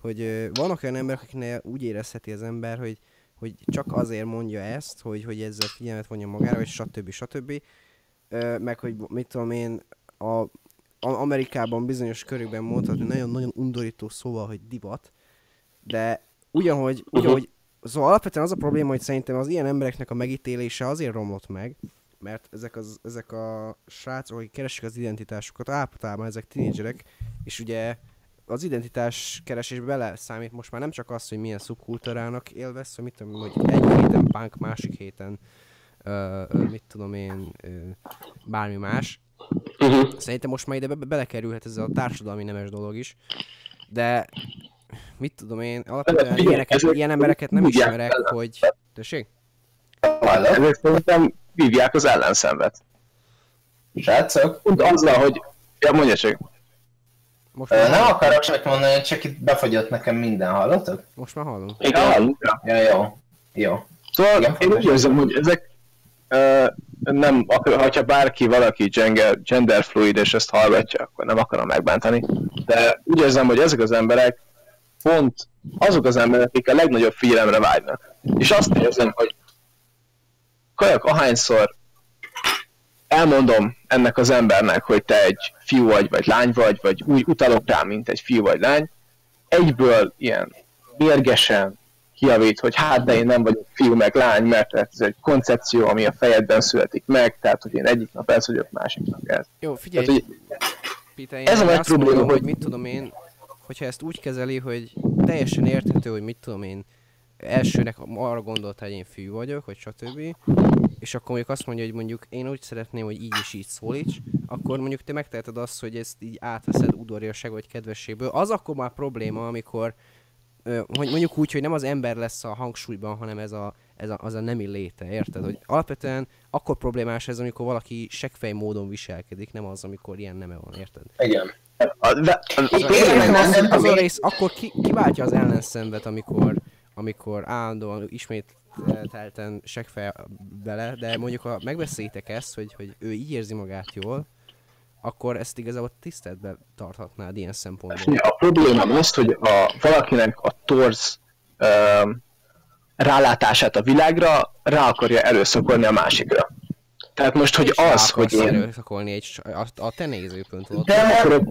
hogy vannak olyan emberek, akiknél úgy érezheti az ember, hogy, hogy csak azért mondja ezt, hogy, hogy ezzel figyelmet vonja magára, vagy stb. stb. Meg hogy mit tudom én, a Amerikában bizonyos körökben mondhatni nagyon-nagyon undorító szóval, hogy divat, de ugyanhogy, ugyanhogy Szóval alapvetően az a probléma, hogy szerintem az ilyen embereknek a megítélése azért romlott meg, mert ezek, az, ezek a srácok, akik keresik az identitásukat, általában ezek tínédzserek, és ugye az identitás keresésbe bele számít most már nem csak az, hogy milyen szubkultúrának élvesz, hogy mit tudom, hogy egy héten punk, másik héten ö, ö, mit tudom én, ö, bármi más. Uh-huh. Szerintem most már ide be- belekerülhet ez a társadalmi nemes dolog is, de mit tudom én, alapvetően ilyeneket, ilyen embereket nem ismerek, hogy... Tessék? Ezek szerintem vívják az ellenszenvet. Srácok? Pont azzal, hogy... Ja, mondja csak. Most már, Nem hallom. akarok csak mondani, csak itt befagyott nekem minden, hallotok? Most már hallom. Igen. Ja. Ja, jó. Jó. Szóval Igen, én úgy érzem, hogy ezek ö, nem, akar, ha bárki, valaki gender, genderfluid és ezt hallgatja, akkor nem akarom megbántani, de úgy érzem, hogy ezek az emberek pont azok az emberek, akik a legnagyobb figyelemre vágynak. És azt érzem, hogy kajak ahányszor elmondom ennek az embernek, hogy te egy fiú vagy, vagy lány vagy, vagy úgy utalok rá, mint egy fiú vagy lány, egyből ilyen mérgesen kiavít, hogy hát de én nem vagyok fiú meg lány, mert ez egy koncepció, ami a fejedben születik meg, tehát hogy én egyik nap ez vagyok, másik nap ez. Jó, figyelj, Tehát, hogy Peter, ez a nagy probléma, mondom, hogy- mit tudom én, hogyha ezt úgy kezeli, hogy teljesen érthető, hogy mit tudom én, elsőnek arra gondolta, hogy én fiú vagyok, vagy stb. És akkor mondjuk azt mondja, hogy mondjuk én úgy szeretném, hogy így és így szólíts, akkor mondjuk te megteheted azt, hogy ezt így átveszed udvariasság vagy kedvességből. Az akkor már probléma, amikor hogy mondjuk úgy, hogy nem az ember lesz a hangsúlyban, hanem ez a, ez a, az a nemi léte, érted? Hogy alapvetően akkor problémás ez, amikor valaki seggfej módon viselkedik, nem az, amikor ilyen neme van, érted? Igen. De, Az, az, a rész, akkor ki, kiváltja az ellenszenvet, amikor, amikor állandóan ismételten seggfej bele, de mondjuk ha megbeszélitek ezt, hogy, hogy ő így érzi magát jól, akkor ezt igazából tiszteletbe tarthatnád ilyen szempontból. a problémám az, hogy a, valakinek a torz ö, rálátását a világra rá akarja előszokolni a másikra. Tehát most, hogy az, hogy én... erőszakolni egy, a, a te nézőpontodat. De nem,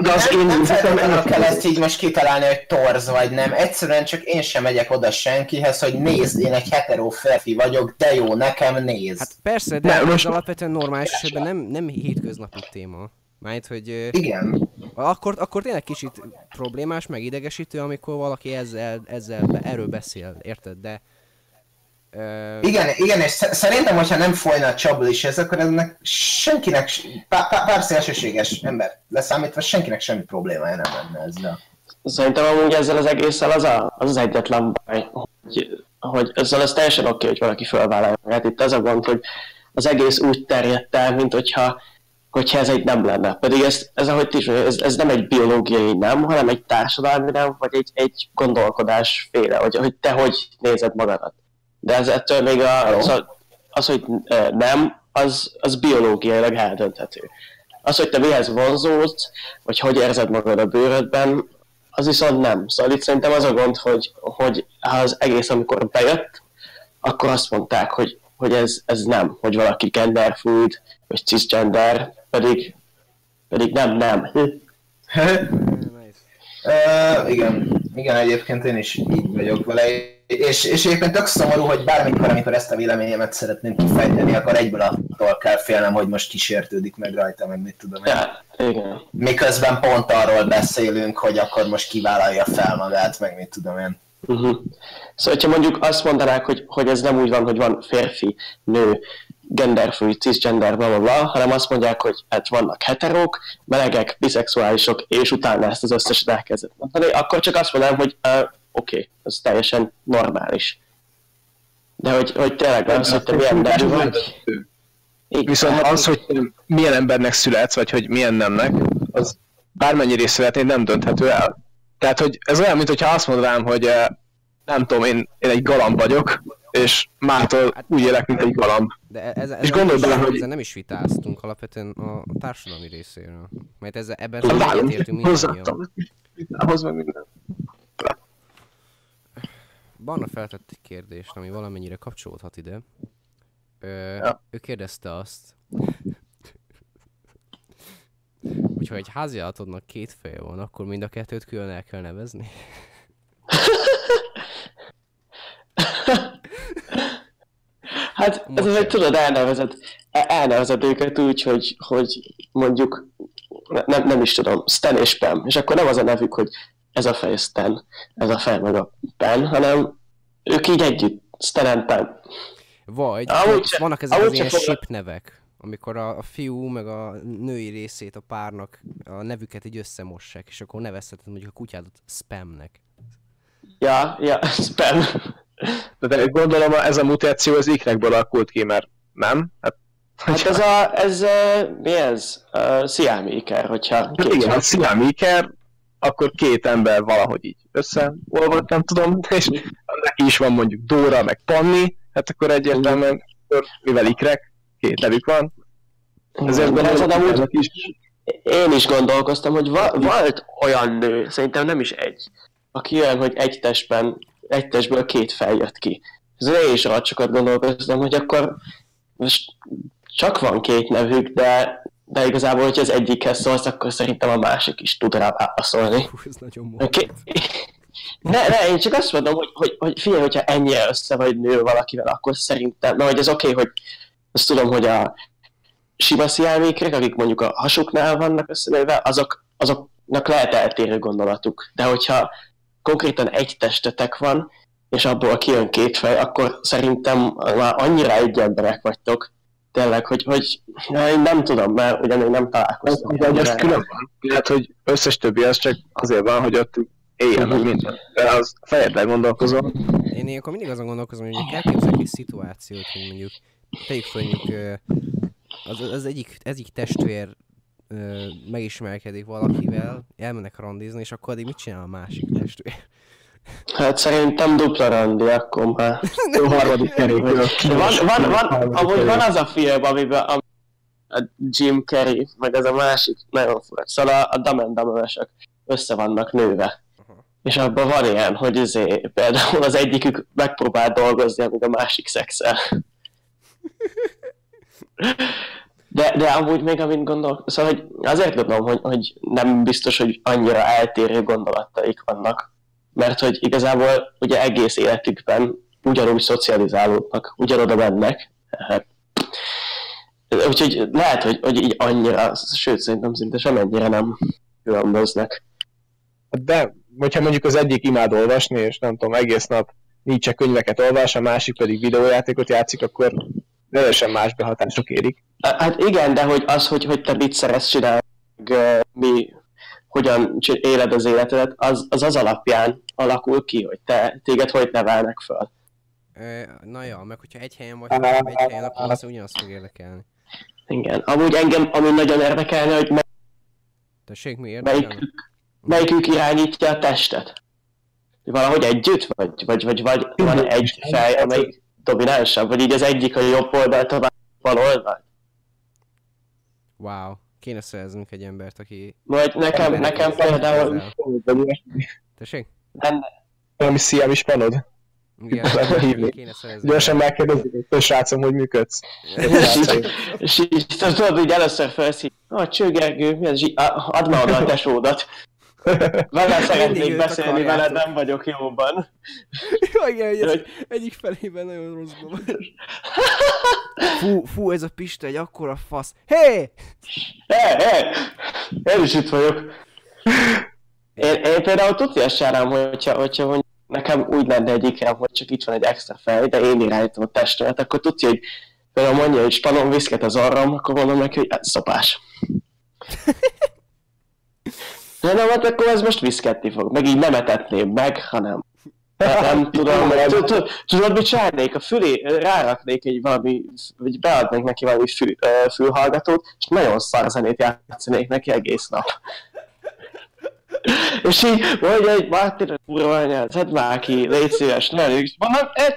de az nem, én nem feltétlenül kell ezt így most kitalálni, hogy torz vagy nem. Egyszerűen csak én sem megyek oda senkihez, hogy nézd, én egy hetero férfi vagyok, de jó, nekem néz. Hát persze, de Ne, ez most- alapvetően normális esetben nem, nem hétköznapi téma. Mármint, hogy Igen. akkor, akkor tényleg kicsit problémás, meg idegesítő, amikor valaki ezzel, ezzel erről beszél, érted? De... Igen, igen, és sze- szerintem, hogyha nem folyna a csapból is ez, akkor ennek senkinek, pár, pár, szélsőséges ember leszámítva senkinek semmi problémája nem lenne ezzel. Szerintem amúgy ezzel az egésszel az a, az, az egyetlen baj, hogy, hogy ezzel az teljesen oké, hogy valaki fölvállalja magát. Itt az a gond, hogy az egész úgy terjedt el, mint hogyha, hogyha ez egy nem lenne. Pedig ez, ez ahogy ti is mondja, ez, ez nem egy biológiai nem, hanem egy társadalmi nem, vagy egy, egy gondolkodás féle, hogy, hogy te hogy nézed magadat. De ez ettől még a, az, a, az, hogy nem, az, az biológiailag eldönthető. Az, hogy te mihez vonzódsz, vagy hogy érzed magad a bőrödben, az viszont nem. Szóval itt szerintem az a gond, hogy, hogy az egész, amikor bejött, akkor azt mondták, hogy, hogy ez, ez nem, hogy valaki genderfluid, vagy cisgender, pedig, pedig nem, nem. Uh, igen, igen, egyébként én is így vagyok vele, és, és egyébként tök szomorú, hogy bármikor, amikor ezt a véleményemet szeretném kifejteni, akkor egyből attól kell félnem, hogy most kísértődik meg rajta, meg mit tudom én. Ja, igen. Miközben pont arról beszélünk, hogy akkor most kivállalja fel magát, meg mit tudom én. Uh-huh. Szóval, hogyha mondjuk azt mondanák, hogy, hogy ez nem úgy van, hogy van férfi, nő, genderfluid, cisgender, bla, bla, bla, hanem azt mondják, hogy hát vannak heterók, melegek, biszexuálisok, és utána ezt az összeset elkezdett mondani, akkor csak azt mondanám, hogy uh, oké, okay, ez teljesen normális. De hogy, hogy tényleg az, hogy te milyen nemű vagy. Igen, Viszont hát az, hogy milyen embernek születsz, vagy hogy milyen nemnek, az bármennyire is szeretnéd, nem dönthető el. Tehát, hogy ez olyan, mintha azt mondanám, hogy eh, nem tudom, én, én egy galamb vagyok, és mától úgy élek, mint egy galamb. De e- ezzel, És gondolj nem, bele, is, hogy- ezzel nem is vitáztunk alapvetően a, társadalmi részéről. Mert ezzel, ebben vállom, egyetértünk mindannyian. hozzáadtam. Vitához meg minden. Barna feltett egy kérdést, ami valamennyire kapcsolódhat ide. Ö, Ja. Ő kérdezte azt, hogyha egy háziállatodnak két feje van, akkor mind a kettőt külön el kell nevezni? Hát, Most ez hogy tudod, elnevezed, e- elnevezed őket úgy, hogy, hogy mondjuk, ne- nem, nem is tudom, Stan és Pam, és akkor nem az a nevük, hogy ez a fej Stan, ez a fej meg a Pen, hanem ők így együtt, Stan Pam. Vagy Amúgy se- vannak ezek az ilyen ship nevek, amikor a, a fiú meg a női részét a párnak a nevüket így összemossák, és akkor nevezheted mondjuk a kutyádat spamnek. Ja, ja, Spam. De, de gondolom ez a mutáció az ikrekből alakult ki, mert nem? Hát, Hát ez a, ez, uh, mi ez? Uh, Siamíker, hogyha Hát igen, a szilámiker, akkor két ember valahogy így összeolvad, nem tudom, és neki is van mondjuk Dóra, meg Panni, hát akkor egyértelműen, mivel ikrek, két nevük van, ezért ezen gondolom, ezek is én is gondolkoztam, hogy va- volt olyan nő, szerintem nem is egy, aki olyan, hogy egy testben, egy testből két fej jött ki. Ezzel én is arra sokat gondolkoztam, hogy akkor most csak van két nevük, de, de igazából, hogyha az egyikhez szólsz, akkor szerintem a másik is tud rá válaszolni. Hú, ez nagyon morbid. Ne, ne, én csak azt mondom, hogy, hogy, hogy figyelj, hogyha ennyire össze vagy nő valakivel, akkor szerintem, na, hogy ez oké, okay, hogy azt tudom, hogy a sima sziámékrek, akik mondjuk a hasuknál vannak összenőve, azok, azoknak lehet eltérő gondolatuk. De hogyha konkrétan egy testetek van, és abból kijön két fej, akkor szerintem már annyira egy emberek vagytok, tényleg, hogy, hogy na, én nem tudom, mert ugyan én nem találkoztam. De ez külön van. Lehet, hogy összes többi az csak azért van, hogy ott éljen meg minden. De az fejedben gondolkozom. Én ilyenkor mindig azon gondolkozom, hogy mondjuk elképzelek egy szituációt, hogy mondjuk tegyük fel, mondjuk az, az egyik, egyik testvér megismerkedik valakivel, elmennek randizni, és akkor addig mit csinál a másik testvér? Hát szerintem dupla randi, akkor már. A harmadik kerékből. Van, van, van, amúgy van az a film, amiben a, a Jim Carrey, meg ez a másik, nagyon fura. Szóval a, a Dumber-esek össze vannak nőve. És abban van ilyen, hogy izé, például az egyikük megpróbál dolgozni, amíg a másik szexel. De, de amúgy még amint gondol, szóval hogy azért gondolom, hogy, hogy nem biztos, hogy annyira eltérő gondolataik vannak, mert hogy igazából ugye egész életükben ugyanúgy szocializálódnak, ugyanoda mennek. Hát, Úgyhogy lehet, hogy, hogy így annyira, sőt szerintem szinte semennyire nem különböznek. De, hogyha mondjuk az egyik imád olvasni, és nem tudom, egész nap Nietzsche könyveket olvas, a másik pedig videójátékot játszik, akkor teljesen más behatások érik. Hát igen, de hogy az, hogy, hogy te mit szeretsz csinálni, mi, hogyan éled az életedet, az, az az alapján alakul ki, hogy te, téged hogy nevelnek föl. Na ja, meg hogyha egy helyen vagy, hanem egy helyen, akkor az ugyanazt fog érdekelni. Igen. Amúgy engem, ami nagyon érdekelne, hogy mely- Tessék, mi érdekelne? melyikük, melyikük irányítja a testet. Valahogy együtt, vagy, vagy, vagy, vagy van egy fej, amelyik dominánsabb, vagy így az egyik a jobb oldalt, a bal oldalt. Wow, kéne szereznünk egy embert, aki... Vagy nekem, nekem például Tessék? lenne, Valami sziám is panod. Igen, kéne szerezni. Gyorsan megkérdezik, hogy srácom, hogy működsz. és így tudod, hogy először felszív, ah, Cső Gergő, mi az add már oda a tesódat. Vele szeretnék beszélni, veled nem vagyok jóban. Jó, igen, ez Hogy- egyik felében nagyon rosszban van. Fú, fú, ez a Pista egy akkora fasz. Hé! Hé, hé! Én is itt vagyok. Én, én például tudja sárám, hogyha, hogyha mondjuk nekem úgy lenne egy ikrám, hogy csak itt van egy extra fej, de én irányítom a testemet, akkor tudja, hogy például mondja, hogy spanom viszket az arram, akkor mondom neki, hogy ez szopás. De nem, hát akkor ez most viszketni fog. Meg így nem etetném meg, hanem nem, nem tudom, tudod, mit csinálnék? A fülé ráraknék egy valami, vagy beadnék neki valami fül, fülhallgatót, és nagyon szar zenét játszanék neki egész nap. és így mondja, hogy Martin, kurva anyád, szedd már ki, légy szíves, ne elég. Mondom, e,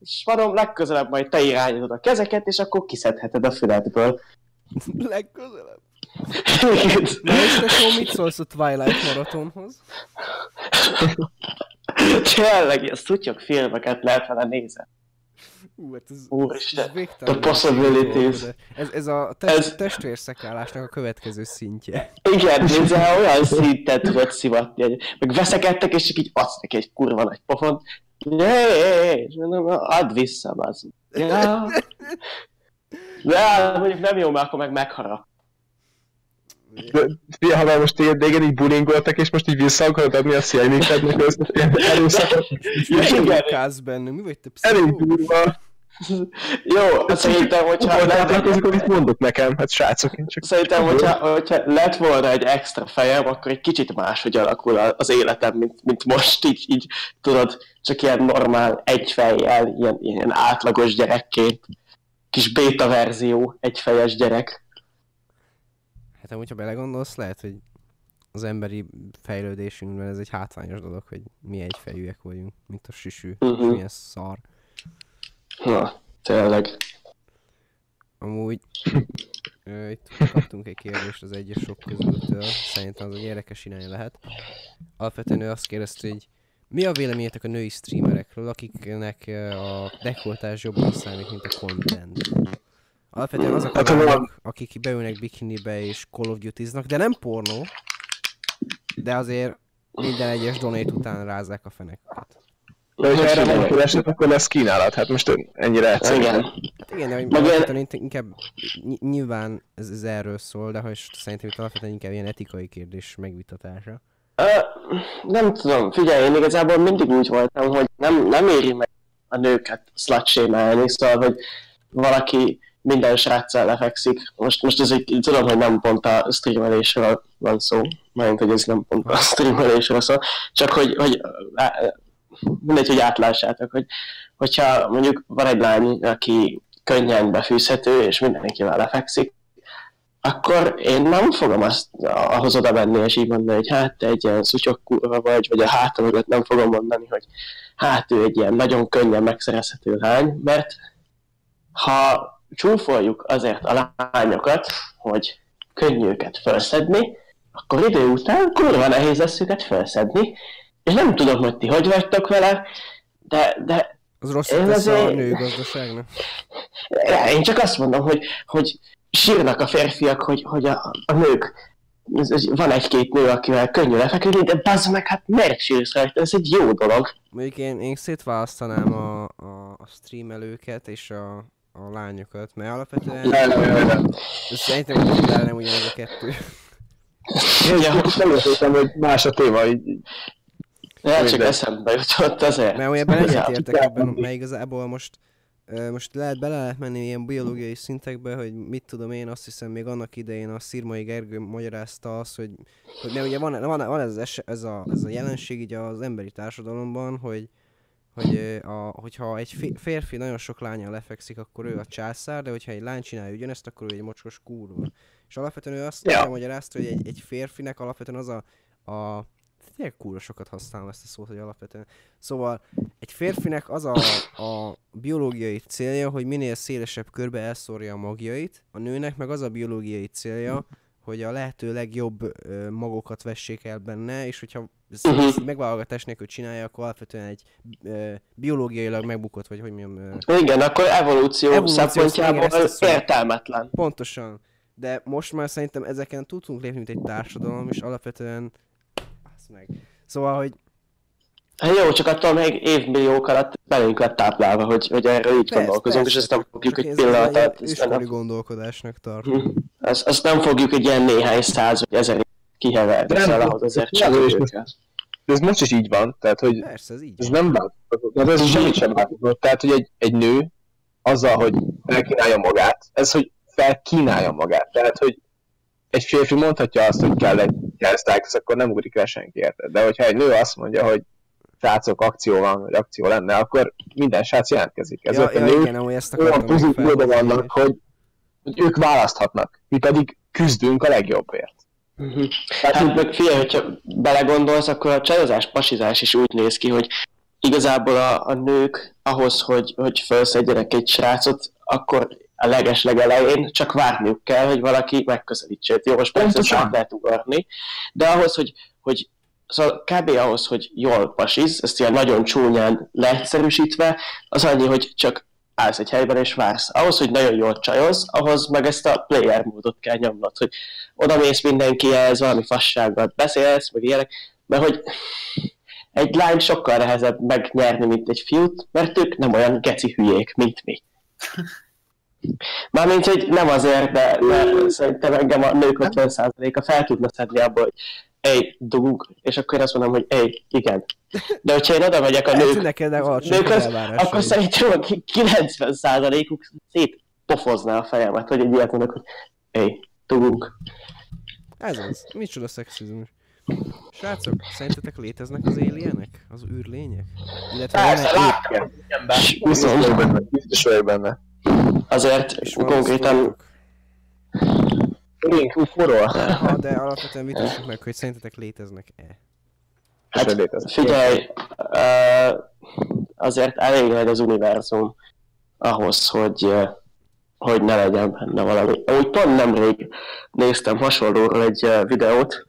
És mondom, legközelebb majd te irányítod a kezeket, és akkor kiszedheted a füledből. Legközelebb. Na és te mit szólsz a Twilight maratonhoz? Tényleg, ilyen szutyok filmeket lehet vele nézni. Ú, hát ez, Úristen, ez the possibilities. Ez, ez a test, Ez- testvérszekálásnak a következő szintje. Igen, nézzel, olyan szinten tudod szivatni, meg veszekedtek, és csak így adsz neki egy kurva nagy pofont. És mondom, add vissza, az. Ja. De mondjuk nem jó, mert akkor meg megharap. De, Fia, ha már most téged régen így bulingoltak, és most így vissza akarod adni a szélmikrednek, ez erőszakot. Kász benne, mi vagy te Elég pszichó? durva. Jó, hát szerintem, hogyha lehet, akkor mit mondok nekem? Hát srácok, én csak... szerintem, hogyha, hogyha lett volna egy extra fejem, akkor egy kicsit máshogy alakul az életem, mint, mint most, így, így tudod, csak ilyen normál, egy fejjel, ilyen, ilyen átlagos gyerekként. Kis béta verzió, egyfejes gyerek. Hát amúgy, ha belegondolsz, lehet, hogy az emberi fejlődésünkben ez egy hátrányos dolog, hogy mi egyfejűek vagyunk, mint a süsű, Mhm. és milyen szar. Na, tényleg. Amúgy ö, itt kaptunk egy kérdést az egyesok közültől, szerintem az egy érdekes irány lehet. Alapvetően ő azt kérdezte, hogy mi a véleményetek a női streamerekről, akiknek a dekoltás jobban számít, mint a content? Alapvetően azok a Hát, ha van- lányok, akik beülnek bikinibe és Call of Duty-znak, de nem pornó, de azért minden egyes donate után rázzák a fenekeket. De hogyha erre van kereslet, akkor lesz kínálat. Hát most ennyire egyszerű. Igen. Hát igen, de hogy alapvetően int- inkább ny- nyilván ez, ez erről szól, de hogy szerintem itt alapvetően inkább ilyen etikai kérdés megvitatása. Ö, nem tudom, figyelj, én igazából mindig úgy voltam, hogy nem, nem éri meg a nőket slut szóval, hogy valaki minden sráccal lefekszik. Most, most ez egy, tudom, hogy nem pont a streamelésről van szó, mert hogy ez nem pont a streamelésről szól, csak hogy, hogy mindegy, hogy átlássátok, hogy hogyha mondjuk van egy lány, aki könnyen befűzhető, és mindenkivel lefekszik, akkor én nem fogom azt ahhoz oda menni, és így mondani, hogy hát te egy ilyen szutyok kurva vagy, vagy a hátam mögött nem fogom mondani, hogy hát ő egy ilyen nagyon könnyen megszerezhető lány, mert ha csúfoljuk azért a lányokat, hogy könnyű őket felszedni, akkor idő után kurva nehéz lesz őket felszedni, és nem tudom, hogy ti hogy vagytok vele, de, de Az rossz Én tesz a azért- nőgazdaságnak? én csak azt mondom, hogy, hogy sírnak a férfiak, hogy, hogy a, a nők, ez, ez, van egy-két nő, akivel könnyű lefeküdni, de bazd meg, hát miért sírsz rajta, ez egy jó dolog. Mondjuk én, én szétválasztanám a, a, a streamelőket és a, a lányokat, mert alapvetően nem, nem, nem. ez szerintem nem ugyanaz a kettő. Most nem értettem, hogy más a téma, így, Ja, csak eszembe jutott azért. Mert olyan Ja. egyetértek ebben, mert igazából most most lehet bele lehet menni ilyen biológiai szintekbe, hogy mit tudom én, azt hiszem még annak idején a Szirmai Gergő magyarázta azt, hogy, hogy mert ugye van, van, van ez, ez, a, ez a jelenség így az emberi társadalomban, hogy hogy a, hogyha egy fé- férfi nagyon sok lányal lefekszik, akkor ő a császár, de hogyha egy lány csinálja ugyanezt, akkor ő egy mocskos kurva. És alapvetően ő azt Ja. magyarázta, hogy egy, egy férfinek alapvetően az a, a tényleg kurva sokat használom ezt a szót, hogy alapvetően. Szóval egy férfinek az a, a biológiai célja, hogy minél szélesebb körbe elszórja a magjait, a nőnek meg az a biológiai célja, hogy a lehető legjobb magokat vessék el benne, és hogyha ezt megválogatás nélkül csinálja, akkor alapvetően egy ö, biológiailag megbukott, vagy hogy mondjam, ö, Igen, akkor evolúció, Evolúció, szempontjából értelmetlen. pontosan. De most már szerintem ezeken tudtunk lépni, mint egy társadalom, és alapvetően... Azt meg. Szóval, hogy Hát jó, csak attól még évmilliók alatt belénk lett táplálva, hogy, hogy erről így gondolkozunk, és ezt nem fogjuk csak egy én ezt pillanat egy alatt. ezt iskoli nem- gondolkodásnak tartom. Hm. Azt, azt nem fogjuk egy ilyen néhány száz vagy ezer kiheverni, szóval ahhoz azért ez csak ez most is így van, tehát hogy Persze, ez így. ez nem változott. Ez semmit sem változott. Tehát, hogy egy, egy nő azzal, hogy felkínálja magát, ez, hogy felkínálja magát. Tehát, hogy egy férfi mondhatja azt, hogy kell egy keresztájkhoz, akkor nem ugrik rá senki érted. De hogyha egy nő azt mondja, hogy srácok, akció van, vagy akció lenne, akkor minden srác jelentkezik. Ja, a ja, nők igen, ezt olyan pozícióban felhozni, vannak, hogy, hogy ők választhatnak. Mi pedig küzdünk a legjobbért. Mhm. Hát meg figyelj, hogyha belegondolsz, akkor a csajozás, pasizás is úgy néz ki, hogy igazából a, a nők ahhoz, hogy, hogy felszedjenek egy srácot, akkor a leges legelején csak várniuk kell, hogy valaki megközelítse. Jó, most persze át lehet ugarni, de ahhoz, hogy, hogy Szóval kb. ahhoz, hogy jól pasiz, ezt ilyen nagyon csúnyán leegyszerűsítve, az annyi, hogy csak állsz egy helyben és vársz. Ahhoz, hogy nagyon jól csajoz, ahhoz meg ezt a player módot kell nyomnod, hogy oda mész mindenkihez, valami fasságot beszélsz, meg ilyenek, mert hogy egy lány sokkal nehezebb megnyerni, mint egy fiút, mert ők nem olyan geci hülyék, mint mi. Mármint, hogy nem azért, de, de szerintem engem a nők 50%-a fel tudna szedni abból, hogy egy dugunk, és akkor én azt mondom, hogy egy, igen. De hogyha én oda megyek a nők, nőkhöz, akkor szerintem a 90%-uk szét pofozná a fejemet, hogy egy ilyet mondok, hogy egy, dugunk. Ez az. Micsoda szexizmus. Srácok, szerintetek léteznek az alienek? Az űrlények? Illetve Persze, láttam. Biztos vagyok benne. Biztos vagyok benne. Azért konkrétan... Link Ha, de alapvetően vitassuk meg, hogy szerintetek léteznek-e? Hát figyelj, azért elég nagy az univerzum ahhoz, hogy hogy ne legyen benne valami. Úgy pont nemrég néztem hasonlóról egy videót,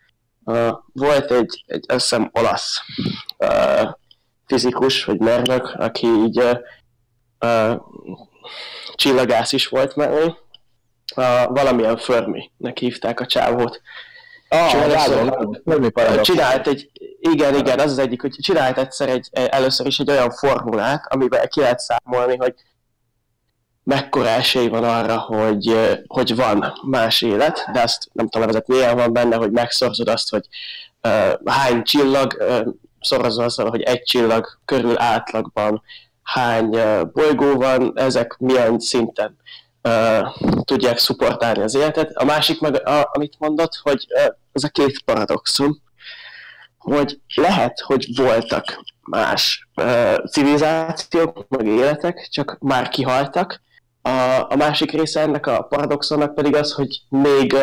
volt egy, egy azt hiszem olasz fizikus, vagy mérnök, aki így csillagász is volt mellé, a, valamilyen Fermi-nek hívták a csávót. Ah, Fermi Csinált egy, igen, igen, az az egyik, hogy csinált egyszer egy, először is egy olyan formulát, amiben ki lehet számolni, hogy mekkora esély van arra, hogy, hogy van más élet, de azt nem tudom vezetni, milyen van benne, hogy megszorzod azt, hogy uh, hány csillag, uh, szorozol azt, hogy egy csillag körül átlagban hány uh, bolygó van, ezek milyen szinten uh, tudják szupportálni az életet. A másik meg, a, amit mondott, hogy uh, ez a két paradoxum, hogy lehet, hogy voltak más uh, civilizációk, meg életek, csak már kihaltak, a, a másik része ennek a paradoxonnak pedig az, hogy még,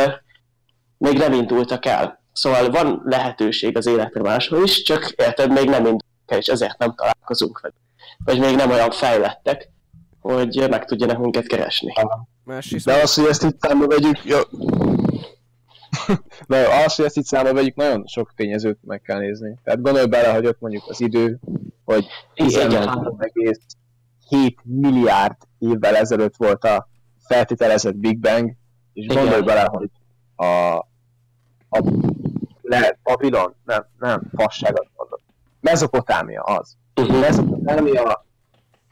még nem indultak el. Szóval van lehetőség az életre máshol is, csak érted, még nem indultak el, és ezért nem találkozunk velük. Vagy még nem olyan fejlettek, hogy meg tudjanak minket keresni. Másrészt De az, hogy ezt itt számba vegyük, jó. De az, hogy ezt itt számba vegyük, nagyon sok tényezőt meg kell nézni. Tehát gondolj bele, hogy ott mondjuk az idő, hogy 13,7 milliárd évvel ezelőtt volt a feltételezett Big Bang, és Igen. gondolj bele, hogy a, a lehet Babilon, nem, nem, fasságot mondok. Mezopotámia az. Uh-huh. Mezopotámia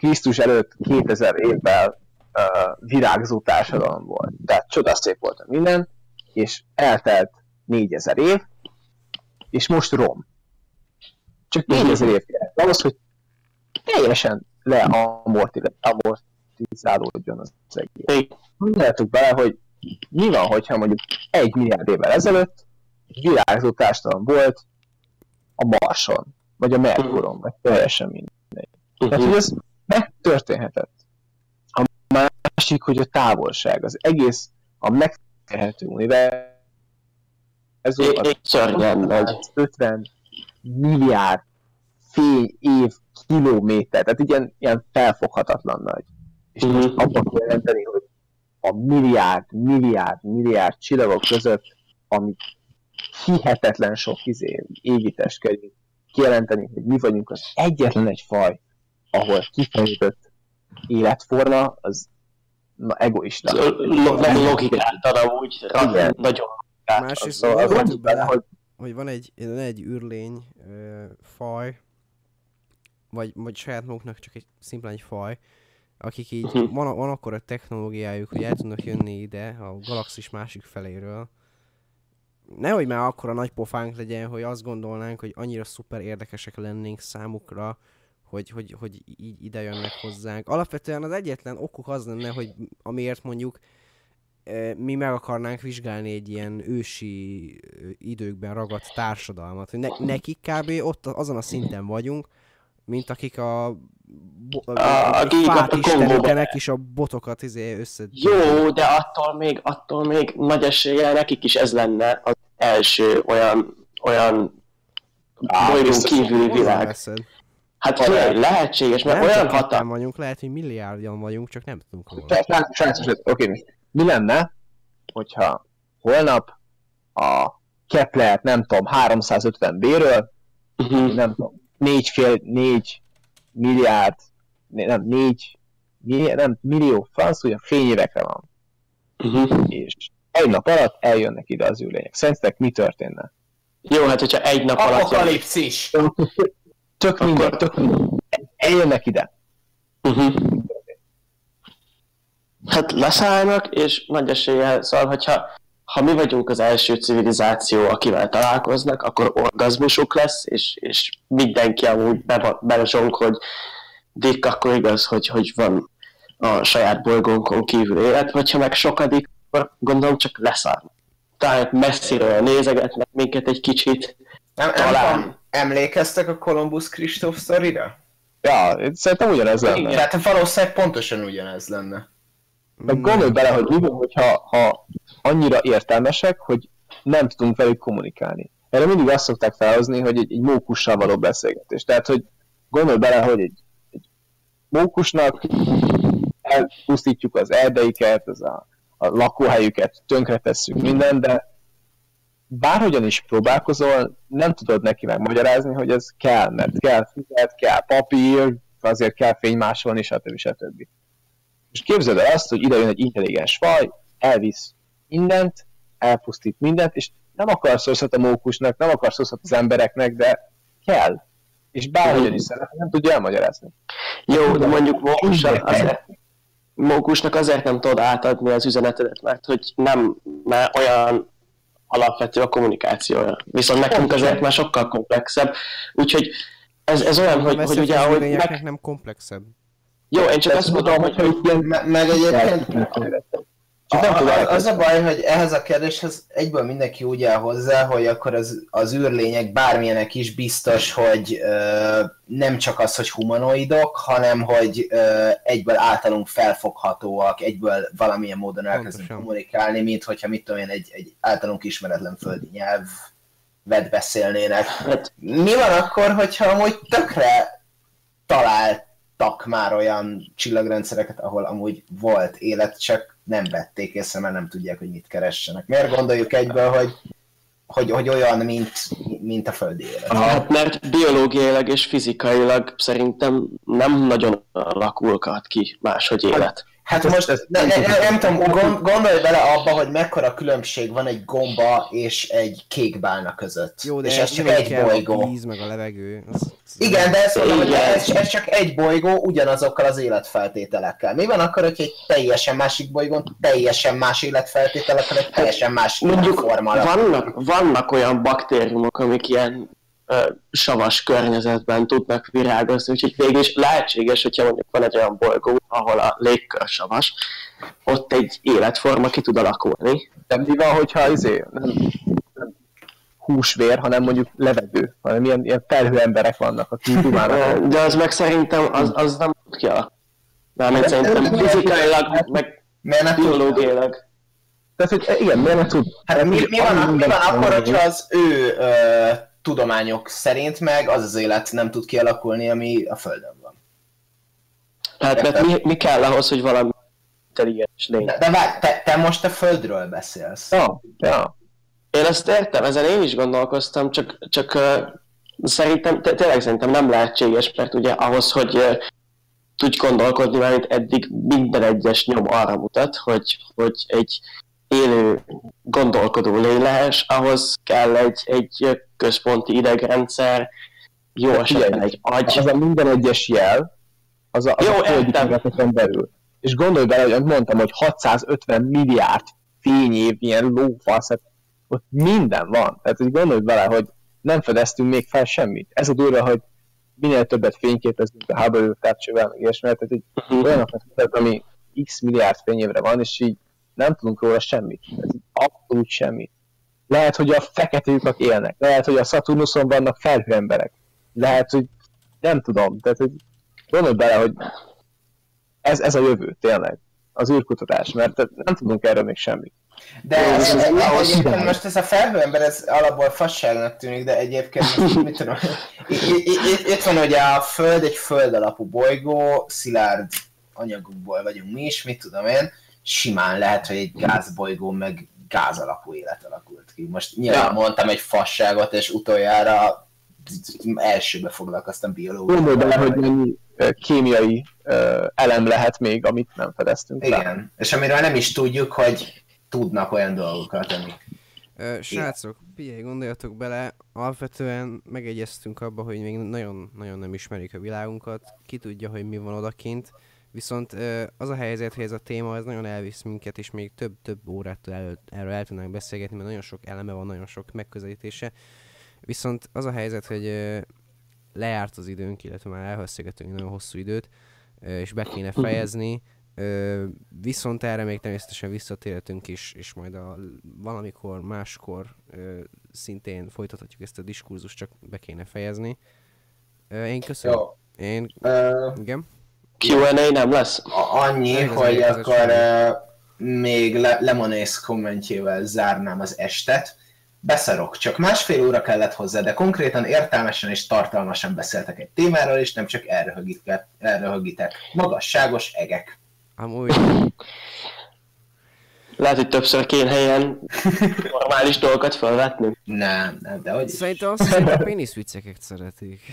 Krisztus előtt 2000 évvel uh, virágzó társadalom volt. Tehát csodaszép volt a minden, és eltelt 4000 év, és most rom. Csak 4000 év kellett. Ahhoz, hogy teljesen leamortizálódjon az egész. Gondoljátok bele, hogy mi van, hogyha mondjuk egy milliárd évvel ezelőtt virágzó társadalom volt a Marson, vagy a Merkuron, vagy teljesen mindegy. Uh-huh. Tehát, hogy ez megtörténhetett. A másik, hogy a távolság, az egész a megtehető univerzum, ez az 50 milliárd fény év kilométer, tehát ilyen, ilyen felfoghatatlan nagy. És mm-hmm. most abban kell jelenteni, hogy a milliárd, milliárd, milliárd csillagok között, ami hihetetlen sok izé, égítést kell kijelenteni, hogy mi vagyunk az egyetlen egy faj, ahol kifejezett életforma, az na, egoista. Nem logikáltan amúgy, nagyon Másrészt szóval az bele, hogy, hogy van egy, van egy űrlény ö, faj, vagy, vagy saját maguknak csak egy szimplán egy faj, akik így, uh-huh. van, van akkor a technológiájuk, hogy el tudnak jönni ide a galaxis másik feléről. Nehogy már akkor a nagy pofánk legyen, hogy azt gondolnánk, hogy annyira szuper érdekesek lennénk számukra, hogy, hogy, hogy így ide jönnek hozzánk. Alapvetően az egyetlen okuk az lenne, hogy amiért mondjuk mi meg akarnánk vizsgálni egy ilyen ősi időkben ragadt társadalmat, hogy ne, nekik kb. ott azon a szinten vagyunk, mint akik a a, a, a fát istenítenek, és a botokat izé össze... Jó, de attól még, attól még nagy esélye nekik is ez lenne az első olyan, olyan bolygón kívüli világ. Hát figyelj, lehetséges, mert nem olyan hatalmas... vagyunk, lehet, hogy milliárdan vagyunk, csak nem tudunk róla. Srácok, srácok, oké, mi lenne, hogyha holnap a Kepler, nem tudom, 350 B-ről, Mhm. nem tudom, négy fél, négy milliárd, né- nem, négy, milliárd, nem, millió francia fényévekre van, Mhm. és egy nap alatt eljönnek ide az űrlények. Szerintetek mi történne? Jó, hát hogyha egy nap alatt Apokalipszis! Tök minden, tök minden. Eljönnek ide. uh-huh. Hát leszállnak, és nagy eséllyel, szóval, hogyha ha mi vagyunk az első civilizáció, akivel találkoznak, akkor orgazmusuk lesz, és, és mindenki amúgy be- belezsonk, hogy Dick akkor igaz, hogy, hogy van a saját bolygónkon kívül élet, vagy ha meg sokadik, akkor gondolom csak leszállnak. Tehát messziről nézegetnek minket egy kicsit, Nem, nem Talán. tudom, emlékeztek a Columbus Kristóf sztorira? Ja, szerintem ugyanez lenne. Tehát valószínűleg pontosan ugyanez lenne. Meg gondolj bele, hogy mi van, hogyha ha annyira értelmesek, hogy nem tudunk velük kommunikálni. Erre mindig azt szokták felhozni, hogy egy, egy mókussal való beszélgetés. Tehát, hogy gondolj bele, hogy egy, egy mókusnak elpusztítjuk az erdeiket, az a, a lakóhelyüket, tönkretesszük minden, de bárhogyan is próbálkozol, nem tudod neki megmagyarázni, hogy ez kell, mert kell füzet, kell papír, azért kell fénymásolni, stb. stb. És képzeld el azt, hogy ide jön egy intelligens faj, elvisz mindent, elpusztít mindent, és nem akarsz rosszat a mókusnak, nem akarsz rosszat az embereknek, de kell. És bárhogyan is szeret, nem tudja elmagyarázni. Jó, de mondjuk mókusnak azért, mókusnak azért nem tudod átadni az üzenetedet, mert hogy nem, mert olyan alapvető a kommunikációja. Viszont nekünk azért már sokkal komplexebb. Úgyhogy ez, ez olyan, hogy, hogy ugye ahogy meg... meg... nem komplexebb. Jó, én csak azt mondom, hogy, hogy ilyen Me- meg egyébként Csak nem a, tud a, az a baj, hogy ehhez a kérdéshez egyből mindenki úgy áll hozzá, hogy akkor az, az űrlények bármilyenek is biztos, hogy ö, nem csak az, hogy humanoidok, hanem hogy ö, egyből általunk felfoghatóak, egyből valamilyen módon elkezdünk Pontosan. kommunikálni, mint hogyha mit tudom én, egy, egy általunk ismeretlen földi nyelvet beszélnének. hát, Mi van akkor, hogyha amúgy tökre találtak már olyan csillagrendszereket, ahol amúgy volt élet, csak nem vették észre, mert nem tudják, hogy mit keressenek. Miért gondoljuk egyből, hogy, hogy, hogy olyan, mint, mint a földi élet? hát mert biológiailag és fizikailag szerintem nem nagyon alakulhat ki máshogy élet. Hát Ezt- most ezt ne, nem ne, tudom. ne, nem tudom, gond, gondolj bele abba, hogy mekkora különbség van egy gomba és egy kék bálna között. Jó, de és ez csak egy bolygó. A víz, meg a levegő. Az, az Igen, de ezt mondom, hogy Igen. ez, ez csak egy bolygó ugyanazokkal az életfeltételekkel. Mi van akkor, hogy egy teljesen másik bolygón teljesen más életfeltételekkel, egy teljesen más Mondjuk vannak, vannak olyan baktériumok, amik ilyen savas környezetben tudnak virágozni, úgyhogy végül is lehetséges, hogyha mondjuk van egy olyan bolygó, ahol a légkör savas, ott egy életforma ki tud alakulni. De mi van, hogyha izé, nem, nem húsvér, hanem mondjuk levegő, hanem ilyen, ilyen felhő emberek vannak, akik dumálnak. De az meg szerintem az, az nem tud kialakulni. Mármint szerintem fizikailag, meg biológiailag. Tehát, hogy igen, miért ne tud? Hát mi, mi, van, mi van akkor, hogyha az ő tudományok szerint meg az az élet nem tud kialakulni, ami a Földön van? Hát mert mi, mi kell ahhoz, hogy valami intelligens lény. De, de várj, te, te most a Földről beszélsz. Ja, ja. Én ezt értem, ezen én is gondolkoztam, csak, csak uh, szerintem, té- tényleg szerintem nem lehetséges, mert ugye ahhoz, hogy uh, tudj gondolkodni, mert eddig minden egyes nyom arra mutat, hogy, hogy egy élő gondolkodó lény lehess, ahhoz kell egy, egy központi idegrendszer, jó De esetben figyelj, egy agy. Az a minden egyes jel, az a, az Jó, a földi belül. És gondolj bele, hogy mondtam, hogy 650 milliárd fényév ilyen lófasz, hát ott minden van. Tehát hogy gondolj bele, hogy nem fedeztünk még fel semmit. Ez a durva, hogy minél többet fényképezünk a Hubble távcsővel, meg ilyesmi, tehát hogy Mhm. olyanoknak mutat, ami x milliárd fényévre van, és így nem tudunk róla semmit. Ez abszolút semmit. Lehet, hogy a fekete lyukak élnek, lehet, hogy a Szaturnuszon vannak felhőemberek, lehet, hogy nem tudom, tehát hogy gondolj bele, hogy ez, ez a jövő, tényleg, az űrkutatás, mert nem tudunk erről még semmit. De ez, ez ez, ahhoz egyébként most ez a felhőember, ez alapból fasságnak tűnik, de egyébként most mit tudom, itt, itt van ugye a Föld egy föld alapú bolygó, szilárd anyagokból vagyunk mi is, mit tudom én, simán lehet, hogy egy gázbolygó meg gáz alapú élet alakult ki. Most nyilván Ja. mondtam egy fasságot, és utoljára elsőbe foglalkoztam Gondolj biológiával. bele, hogy mennyi kémiai elem lehet még, amit nem fedeztünk. Igen, és amiről nem is tudjuk, hogy tudnak olyan dolgokat, amik Ö, srácok, figyelj, gondoljatok bele, alapvetően megegyeztünk abba, hogy még nagyon-nagyon nem ismerik a világunkat, ki tudja, hogy mi van odakint, viszont az a helyzet, hogy ez a téma, ez nagyon elvisz minket, és még több-több órát el, erről el tudnánk beszélgetni, mert nagyon sok eleme van, nagyon sok megközelítése, viszont az a helyzet, hogy lejárt az időnk, illetve már elhasználgattunk nagyon hosszú időt, és be kéne fejezni, viszont erre még természetesen visszatérhetünk is, és majd a, valamikor máskor szintén folytathatjuk ezt a diskurzust, csak be kéne fejezni. Én köszönöm. Jó. Én, Ö, igen. Q&A nem lesz? a- annyi, Nem, ez hogy akkor még Le- Lemonész kommentjével zárnám az estet. Beszarok, csak másfél óra kellett hozzá, de konkrétan értelmesen és tartalmasan beszéltek egy témáról, és nem csak elröhögitek. elröhögitek. Magasságos egek. Amúgy, Lehet, hogy többször kéne helyen normális dolgokat felvetni. Nem, nem, de hogy szerintem azt hiszem, a pénisz vicceket szeretik.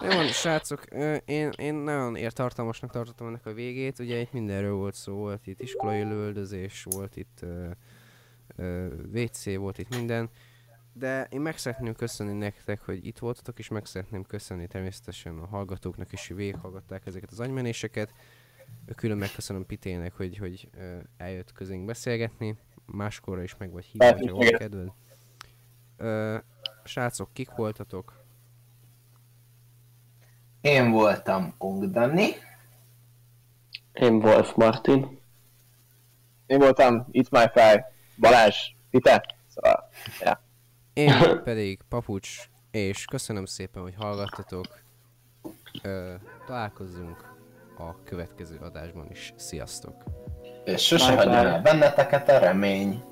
Nem van, srácok, én, én nagyon értartalmasnak tartottam ennek a végét, ugye itt mindenről volt szó, volt itt iskolai lövöldözés, volt itt ö, WC, volt itt minden, de én meg szeretném köszönni nektek, hogy itt voltatok, és meg szeretném köszönni természetesen a hallgatóknak is, hogy végighallgatták ezeket az agymenéseket. Külön megköszönöm Pitének, hogy, hogy eljött közénk beszélgetni, máskorra is meg vagy hívva, hogyha van kedved. Ö, srácok, kik voltatok? Én voltam Ongdani. Én Wolf Martin. Én voltam It's My Fire, Balázs, Pite, szóval, ja. Én pedig Papucs, és köszönöm szépen, hogy hallgattatok. Ö, találkozzunk a következő adásban is. Sziasztok! És sose bye. el benneteket a remény.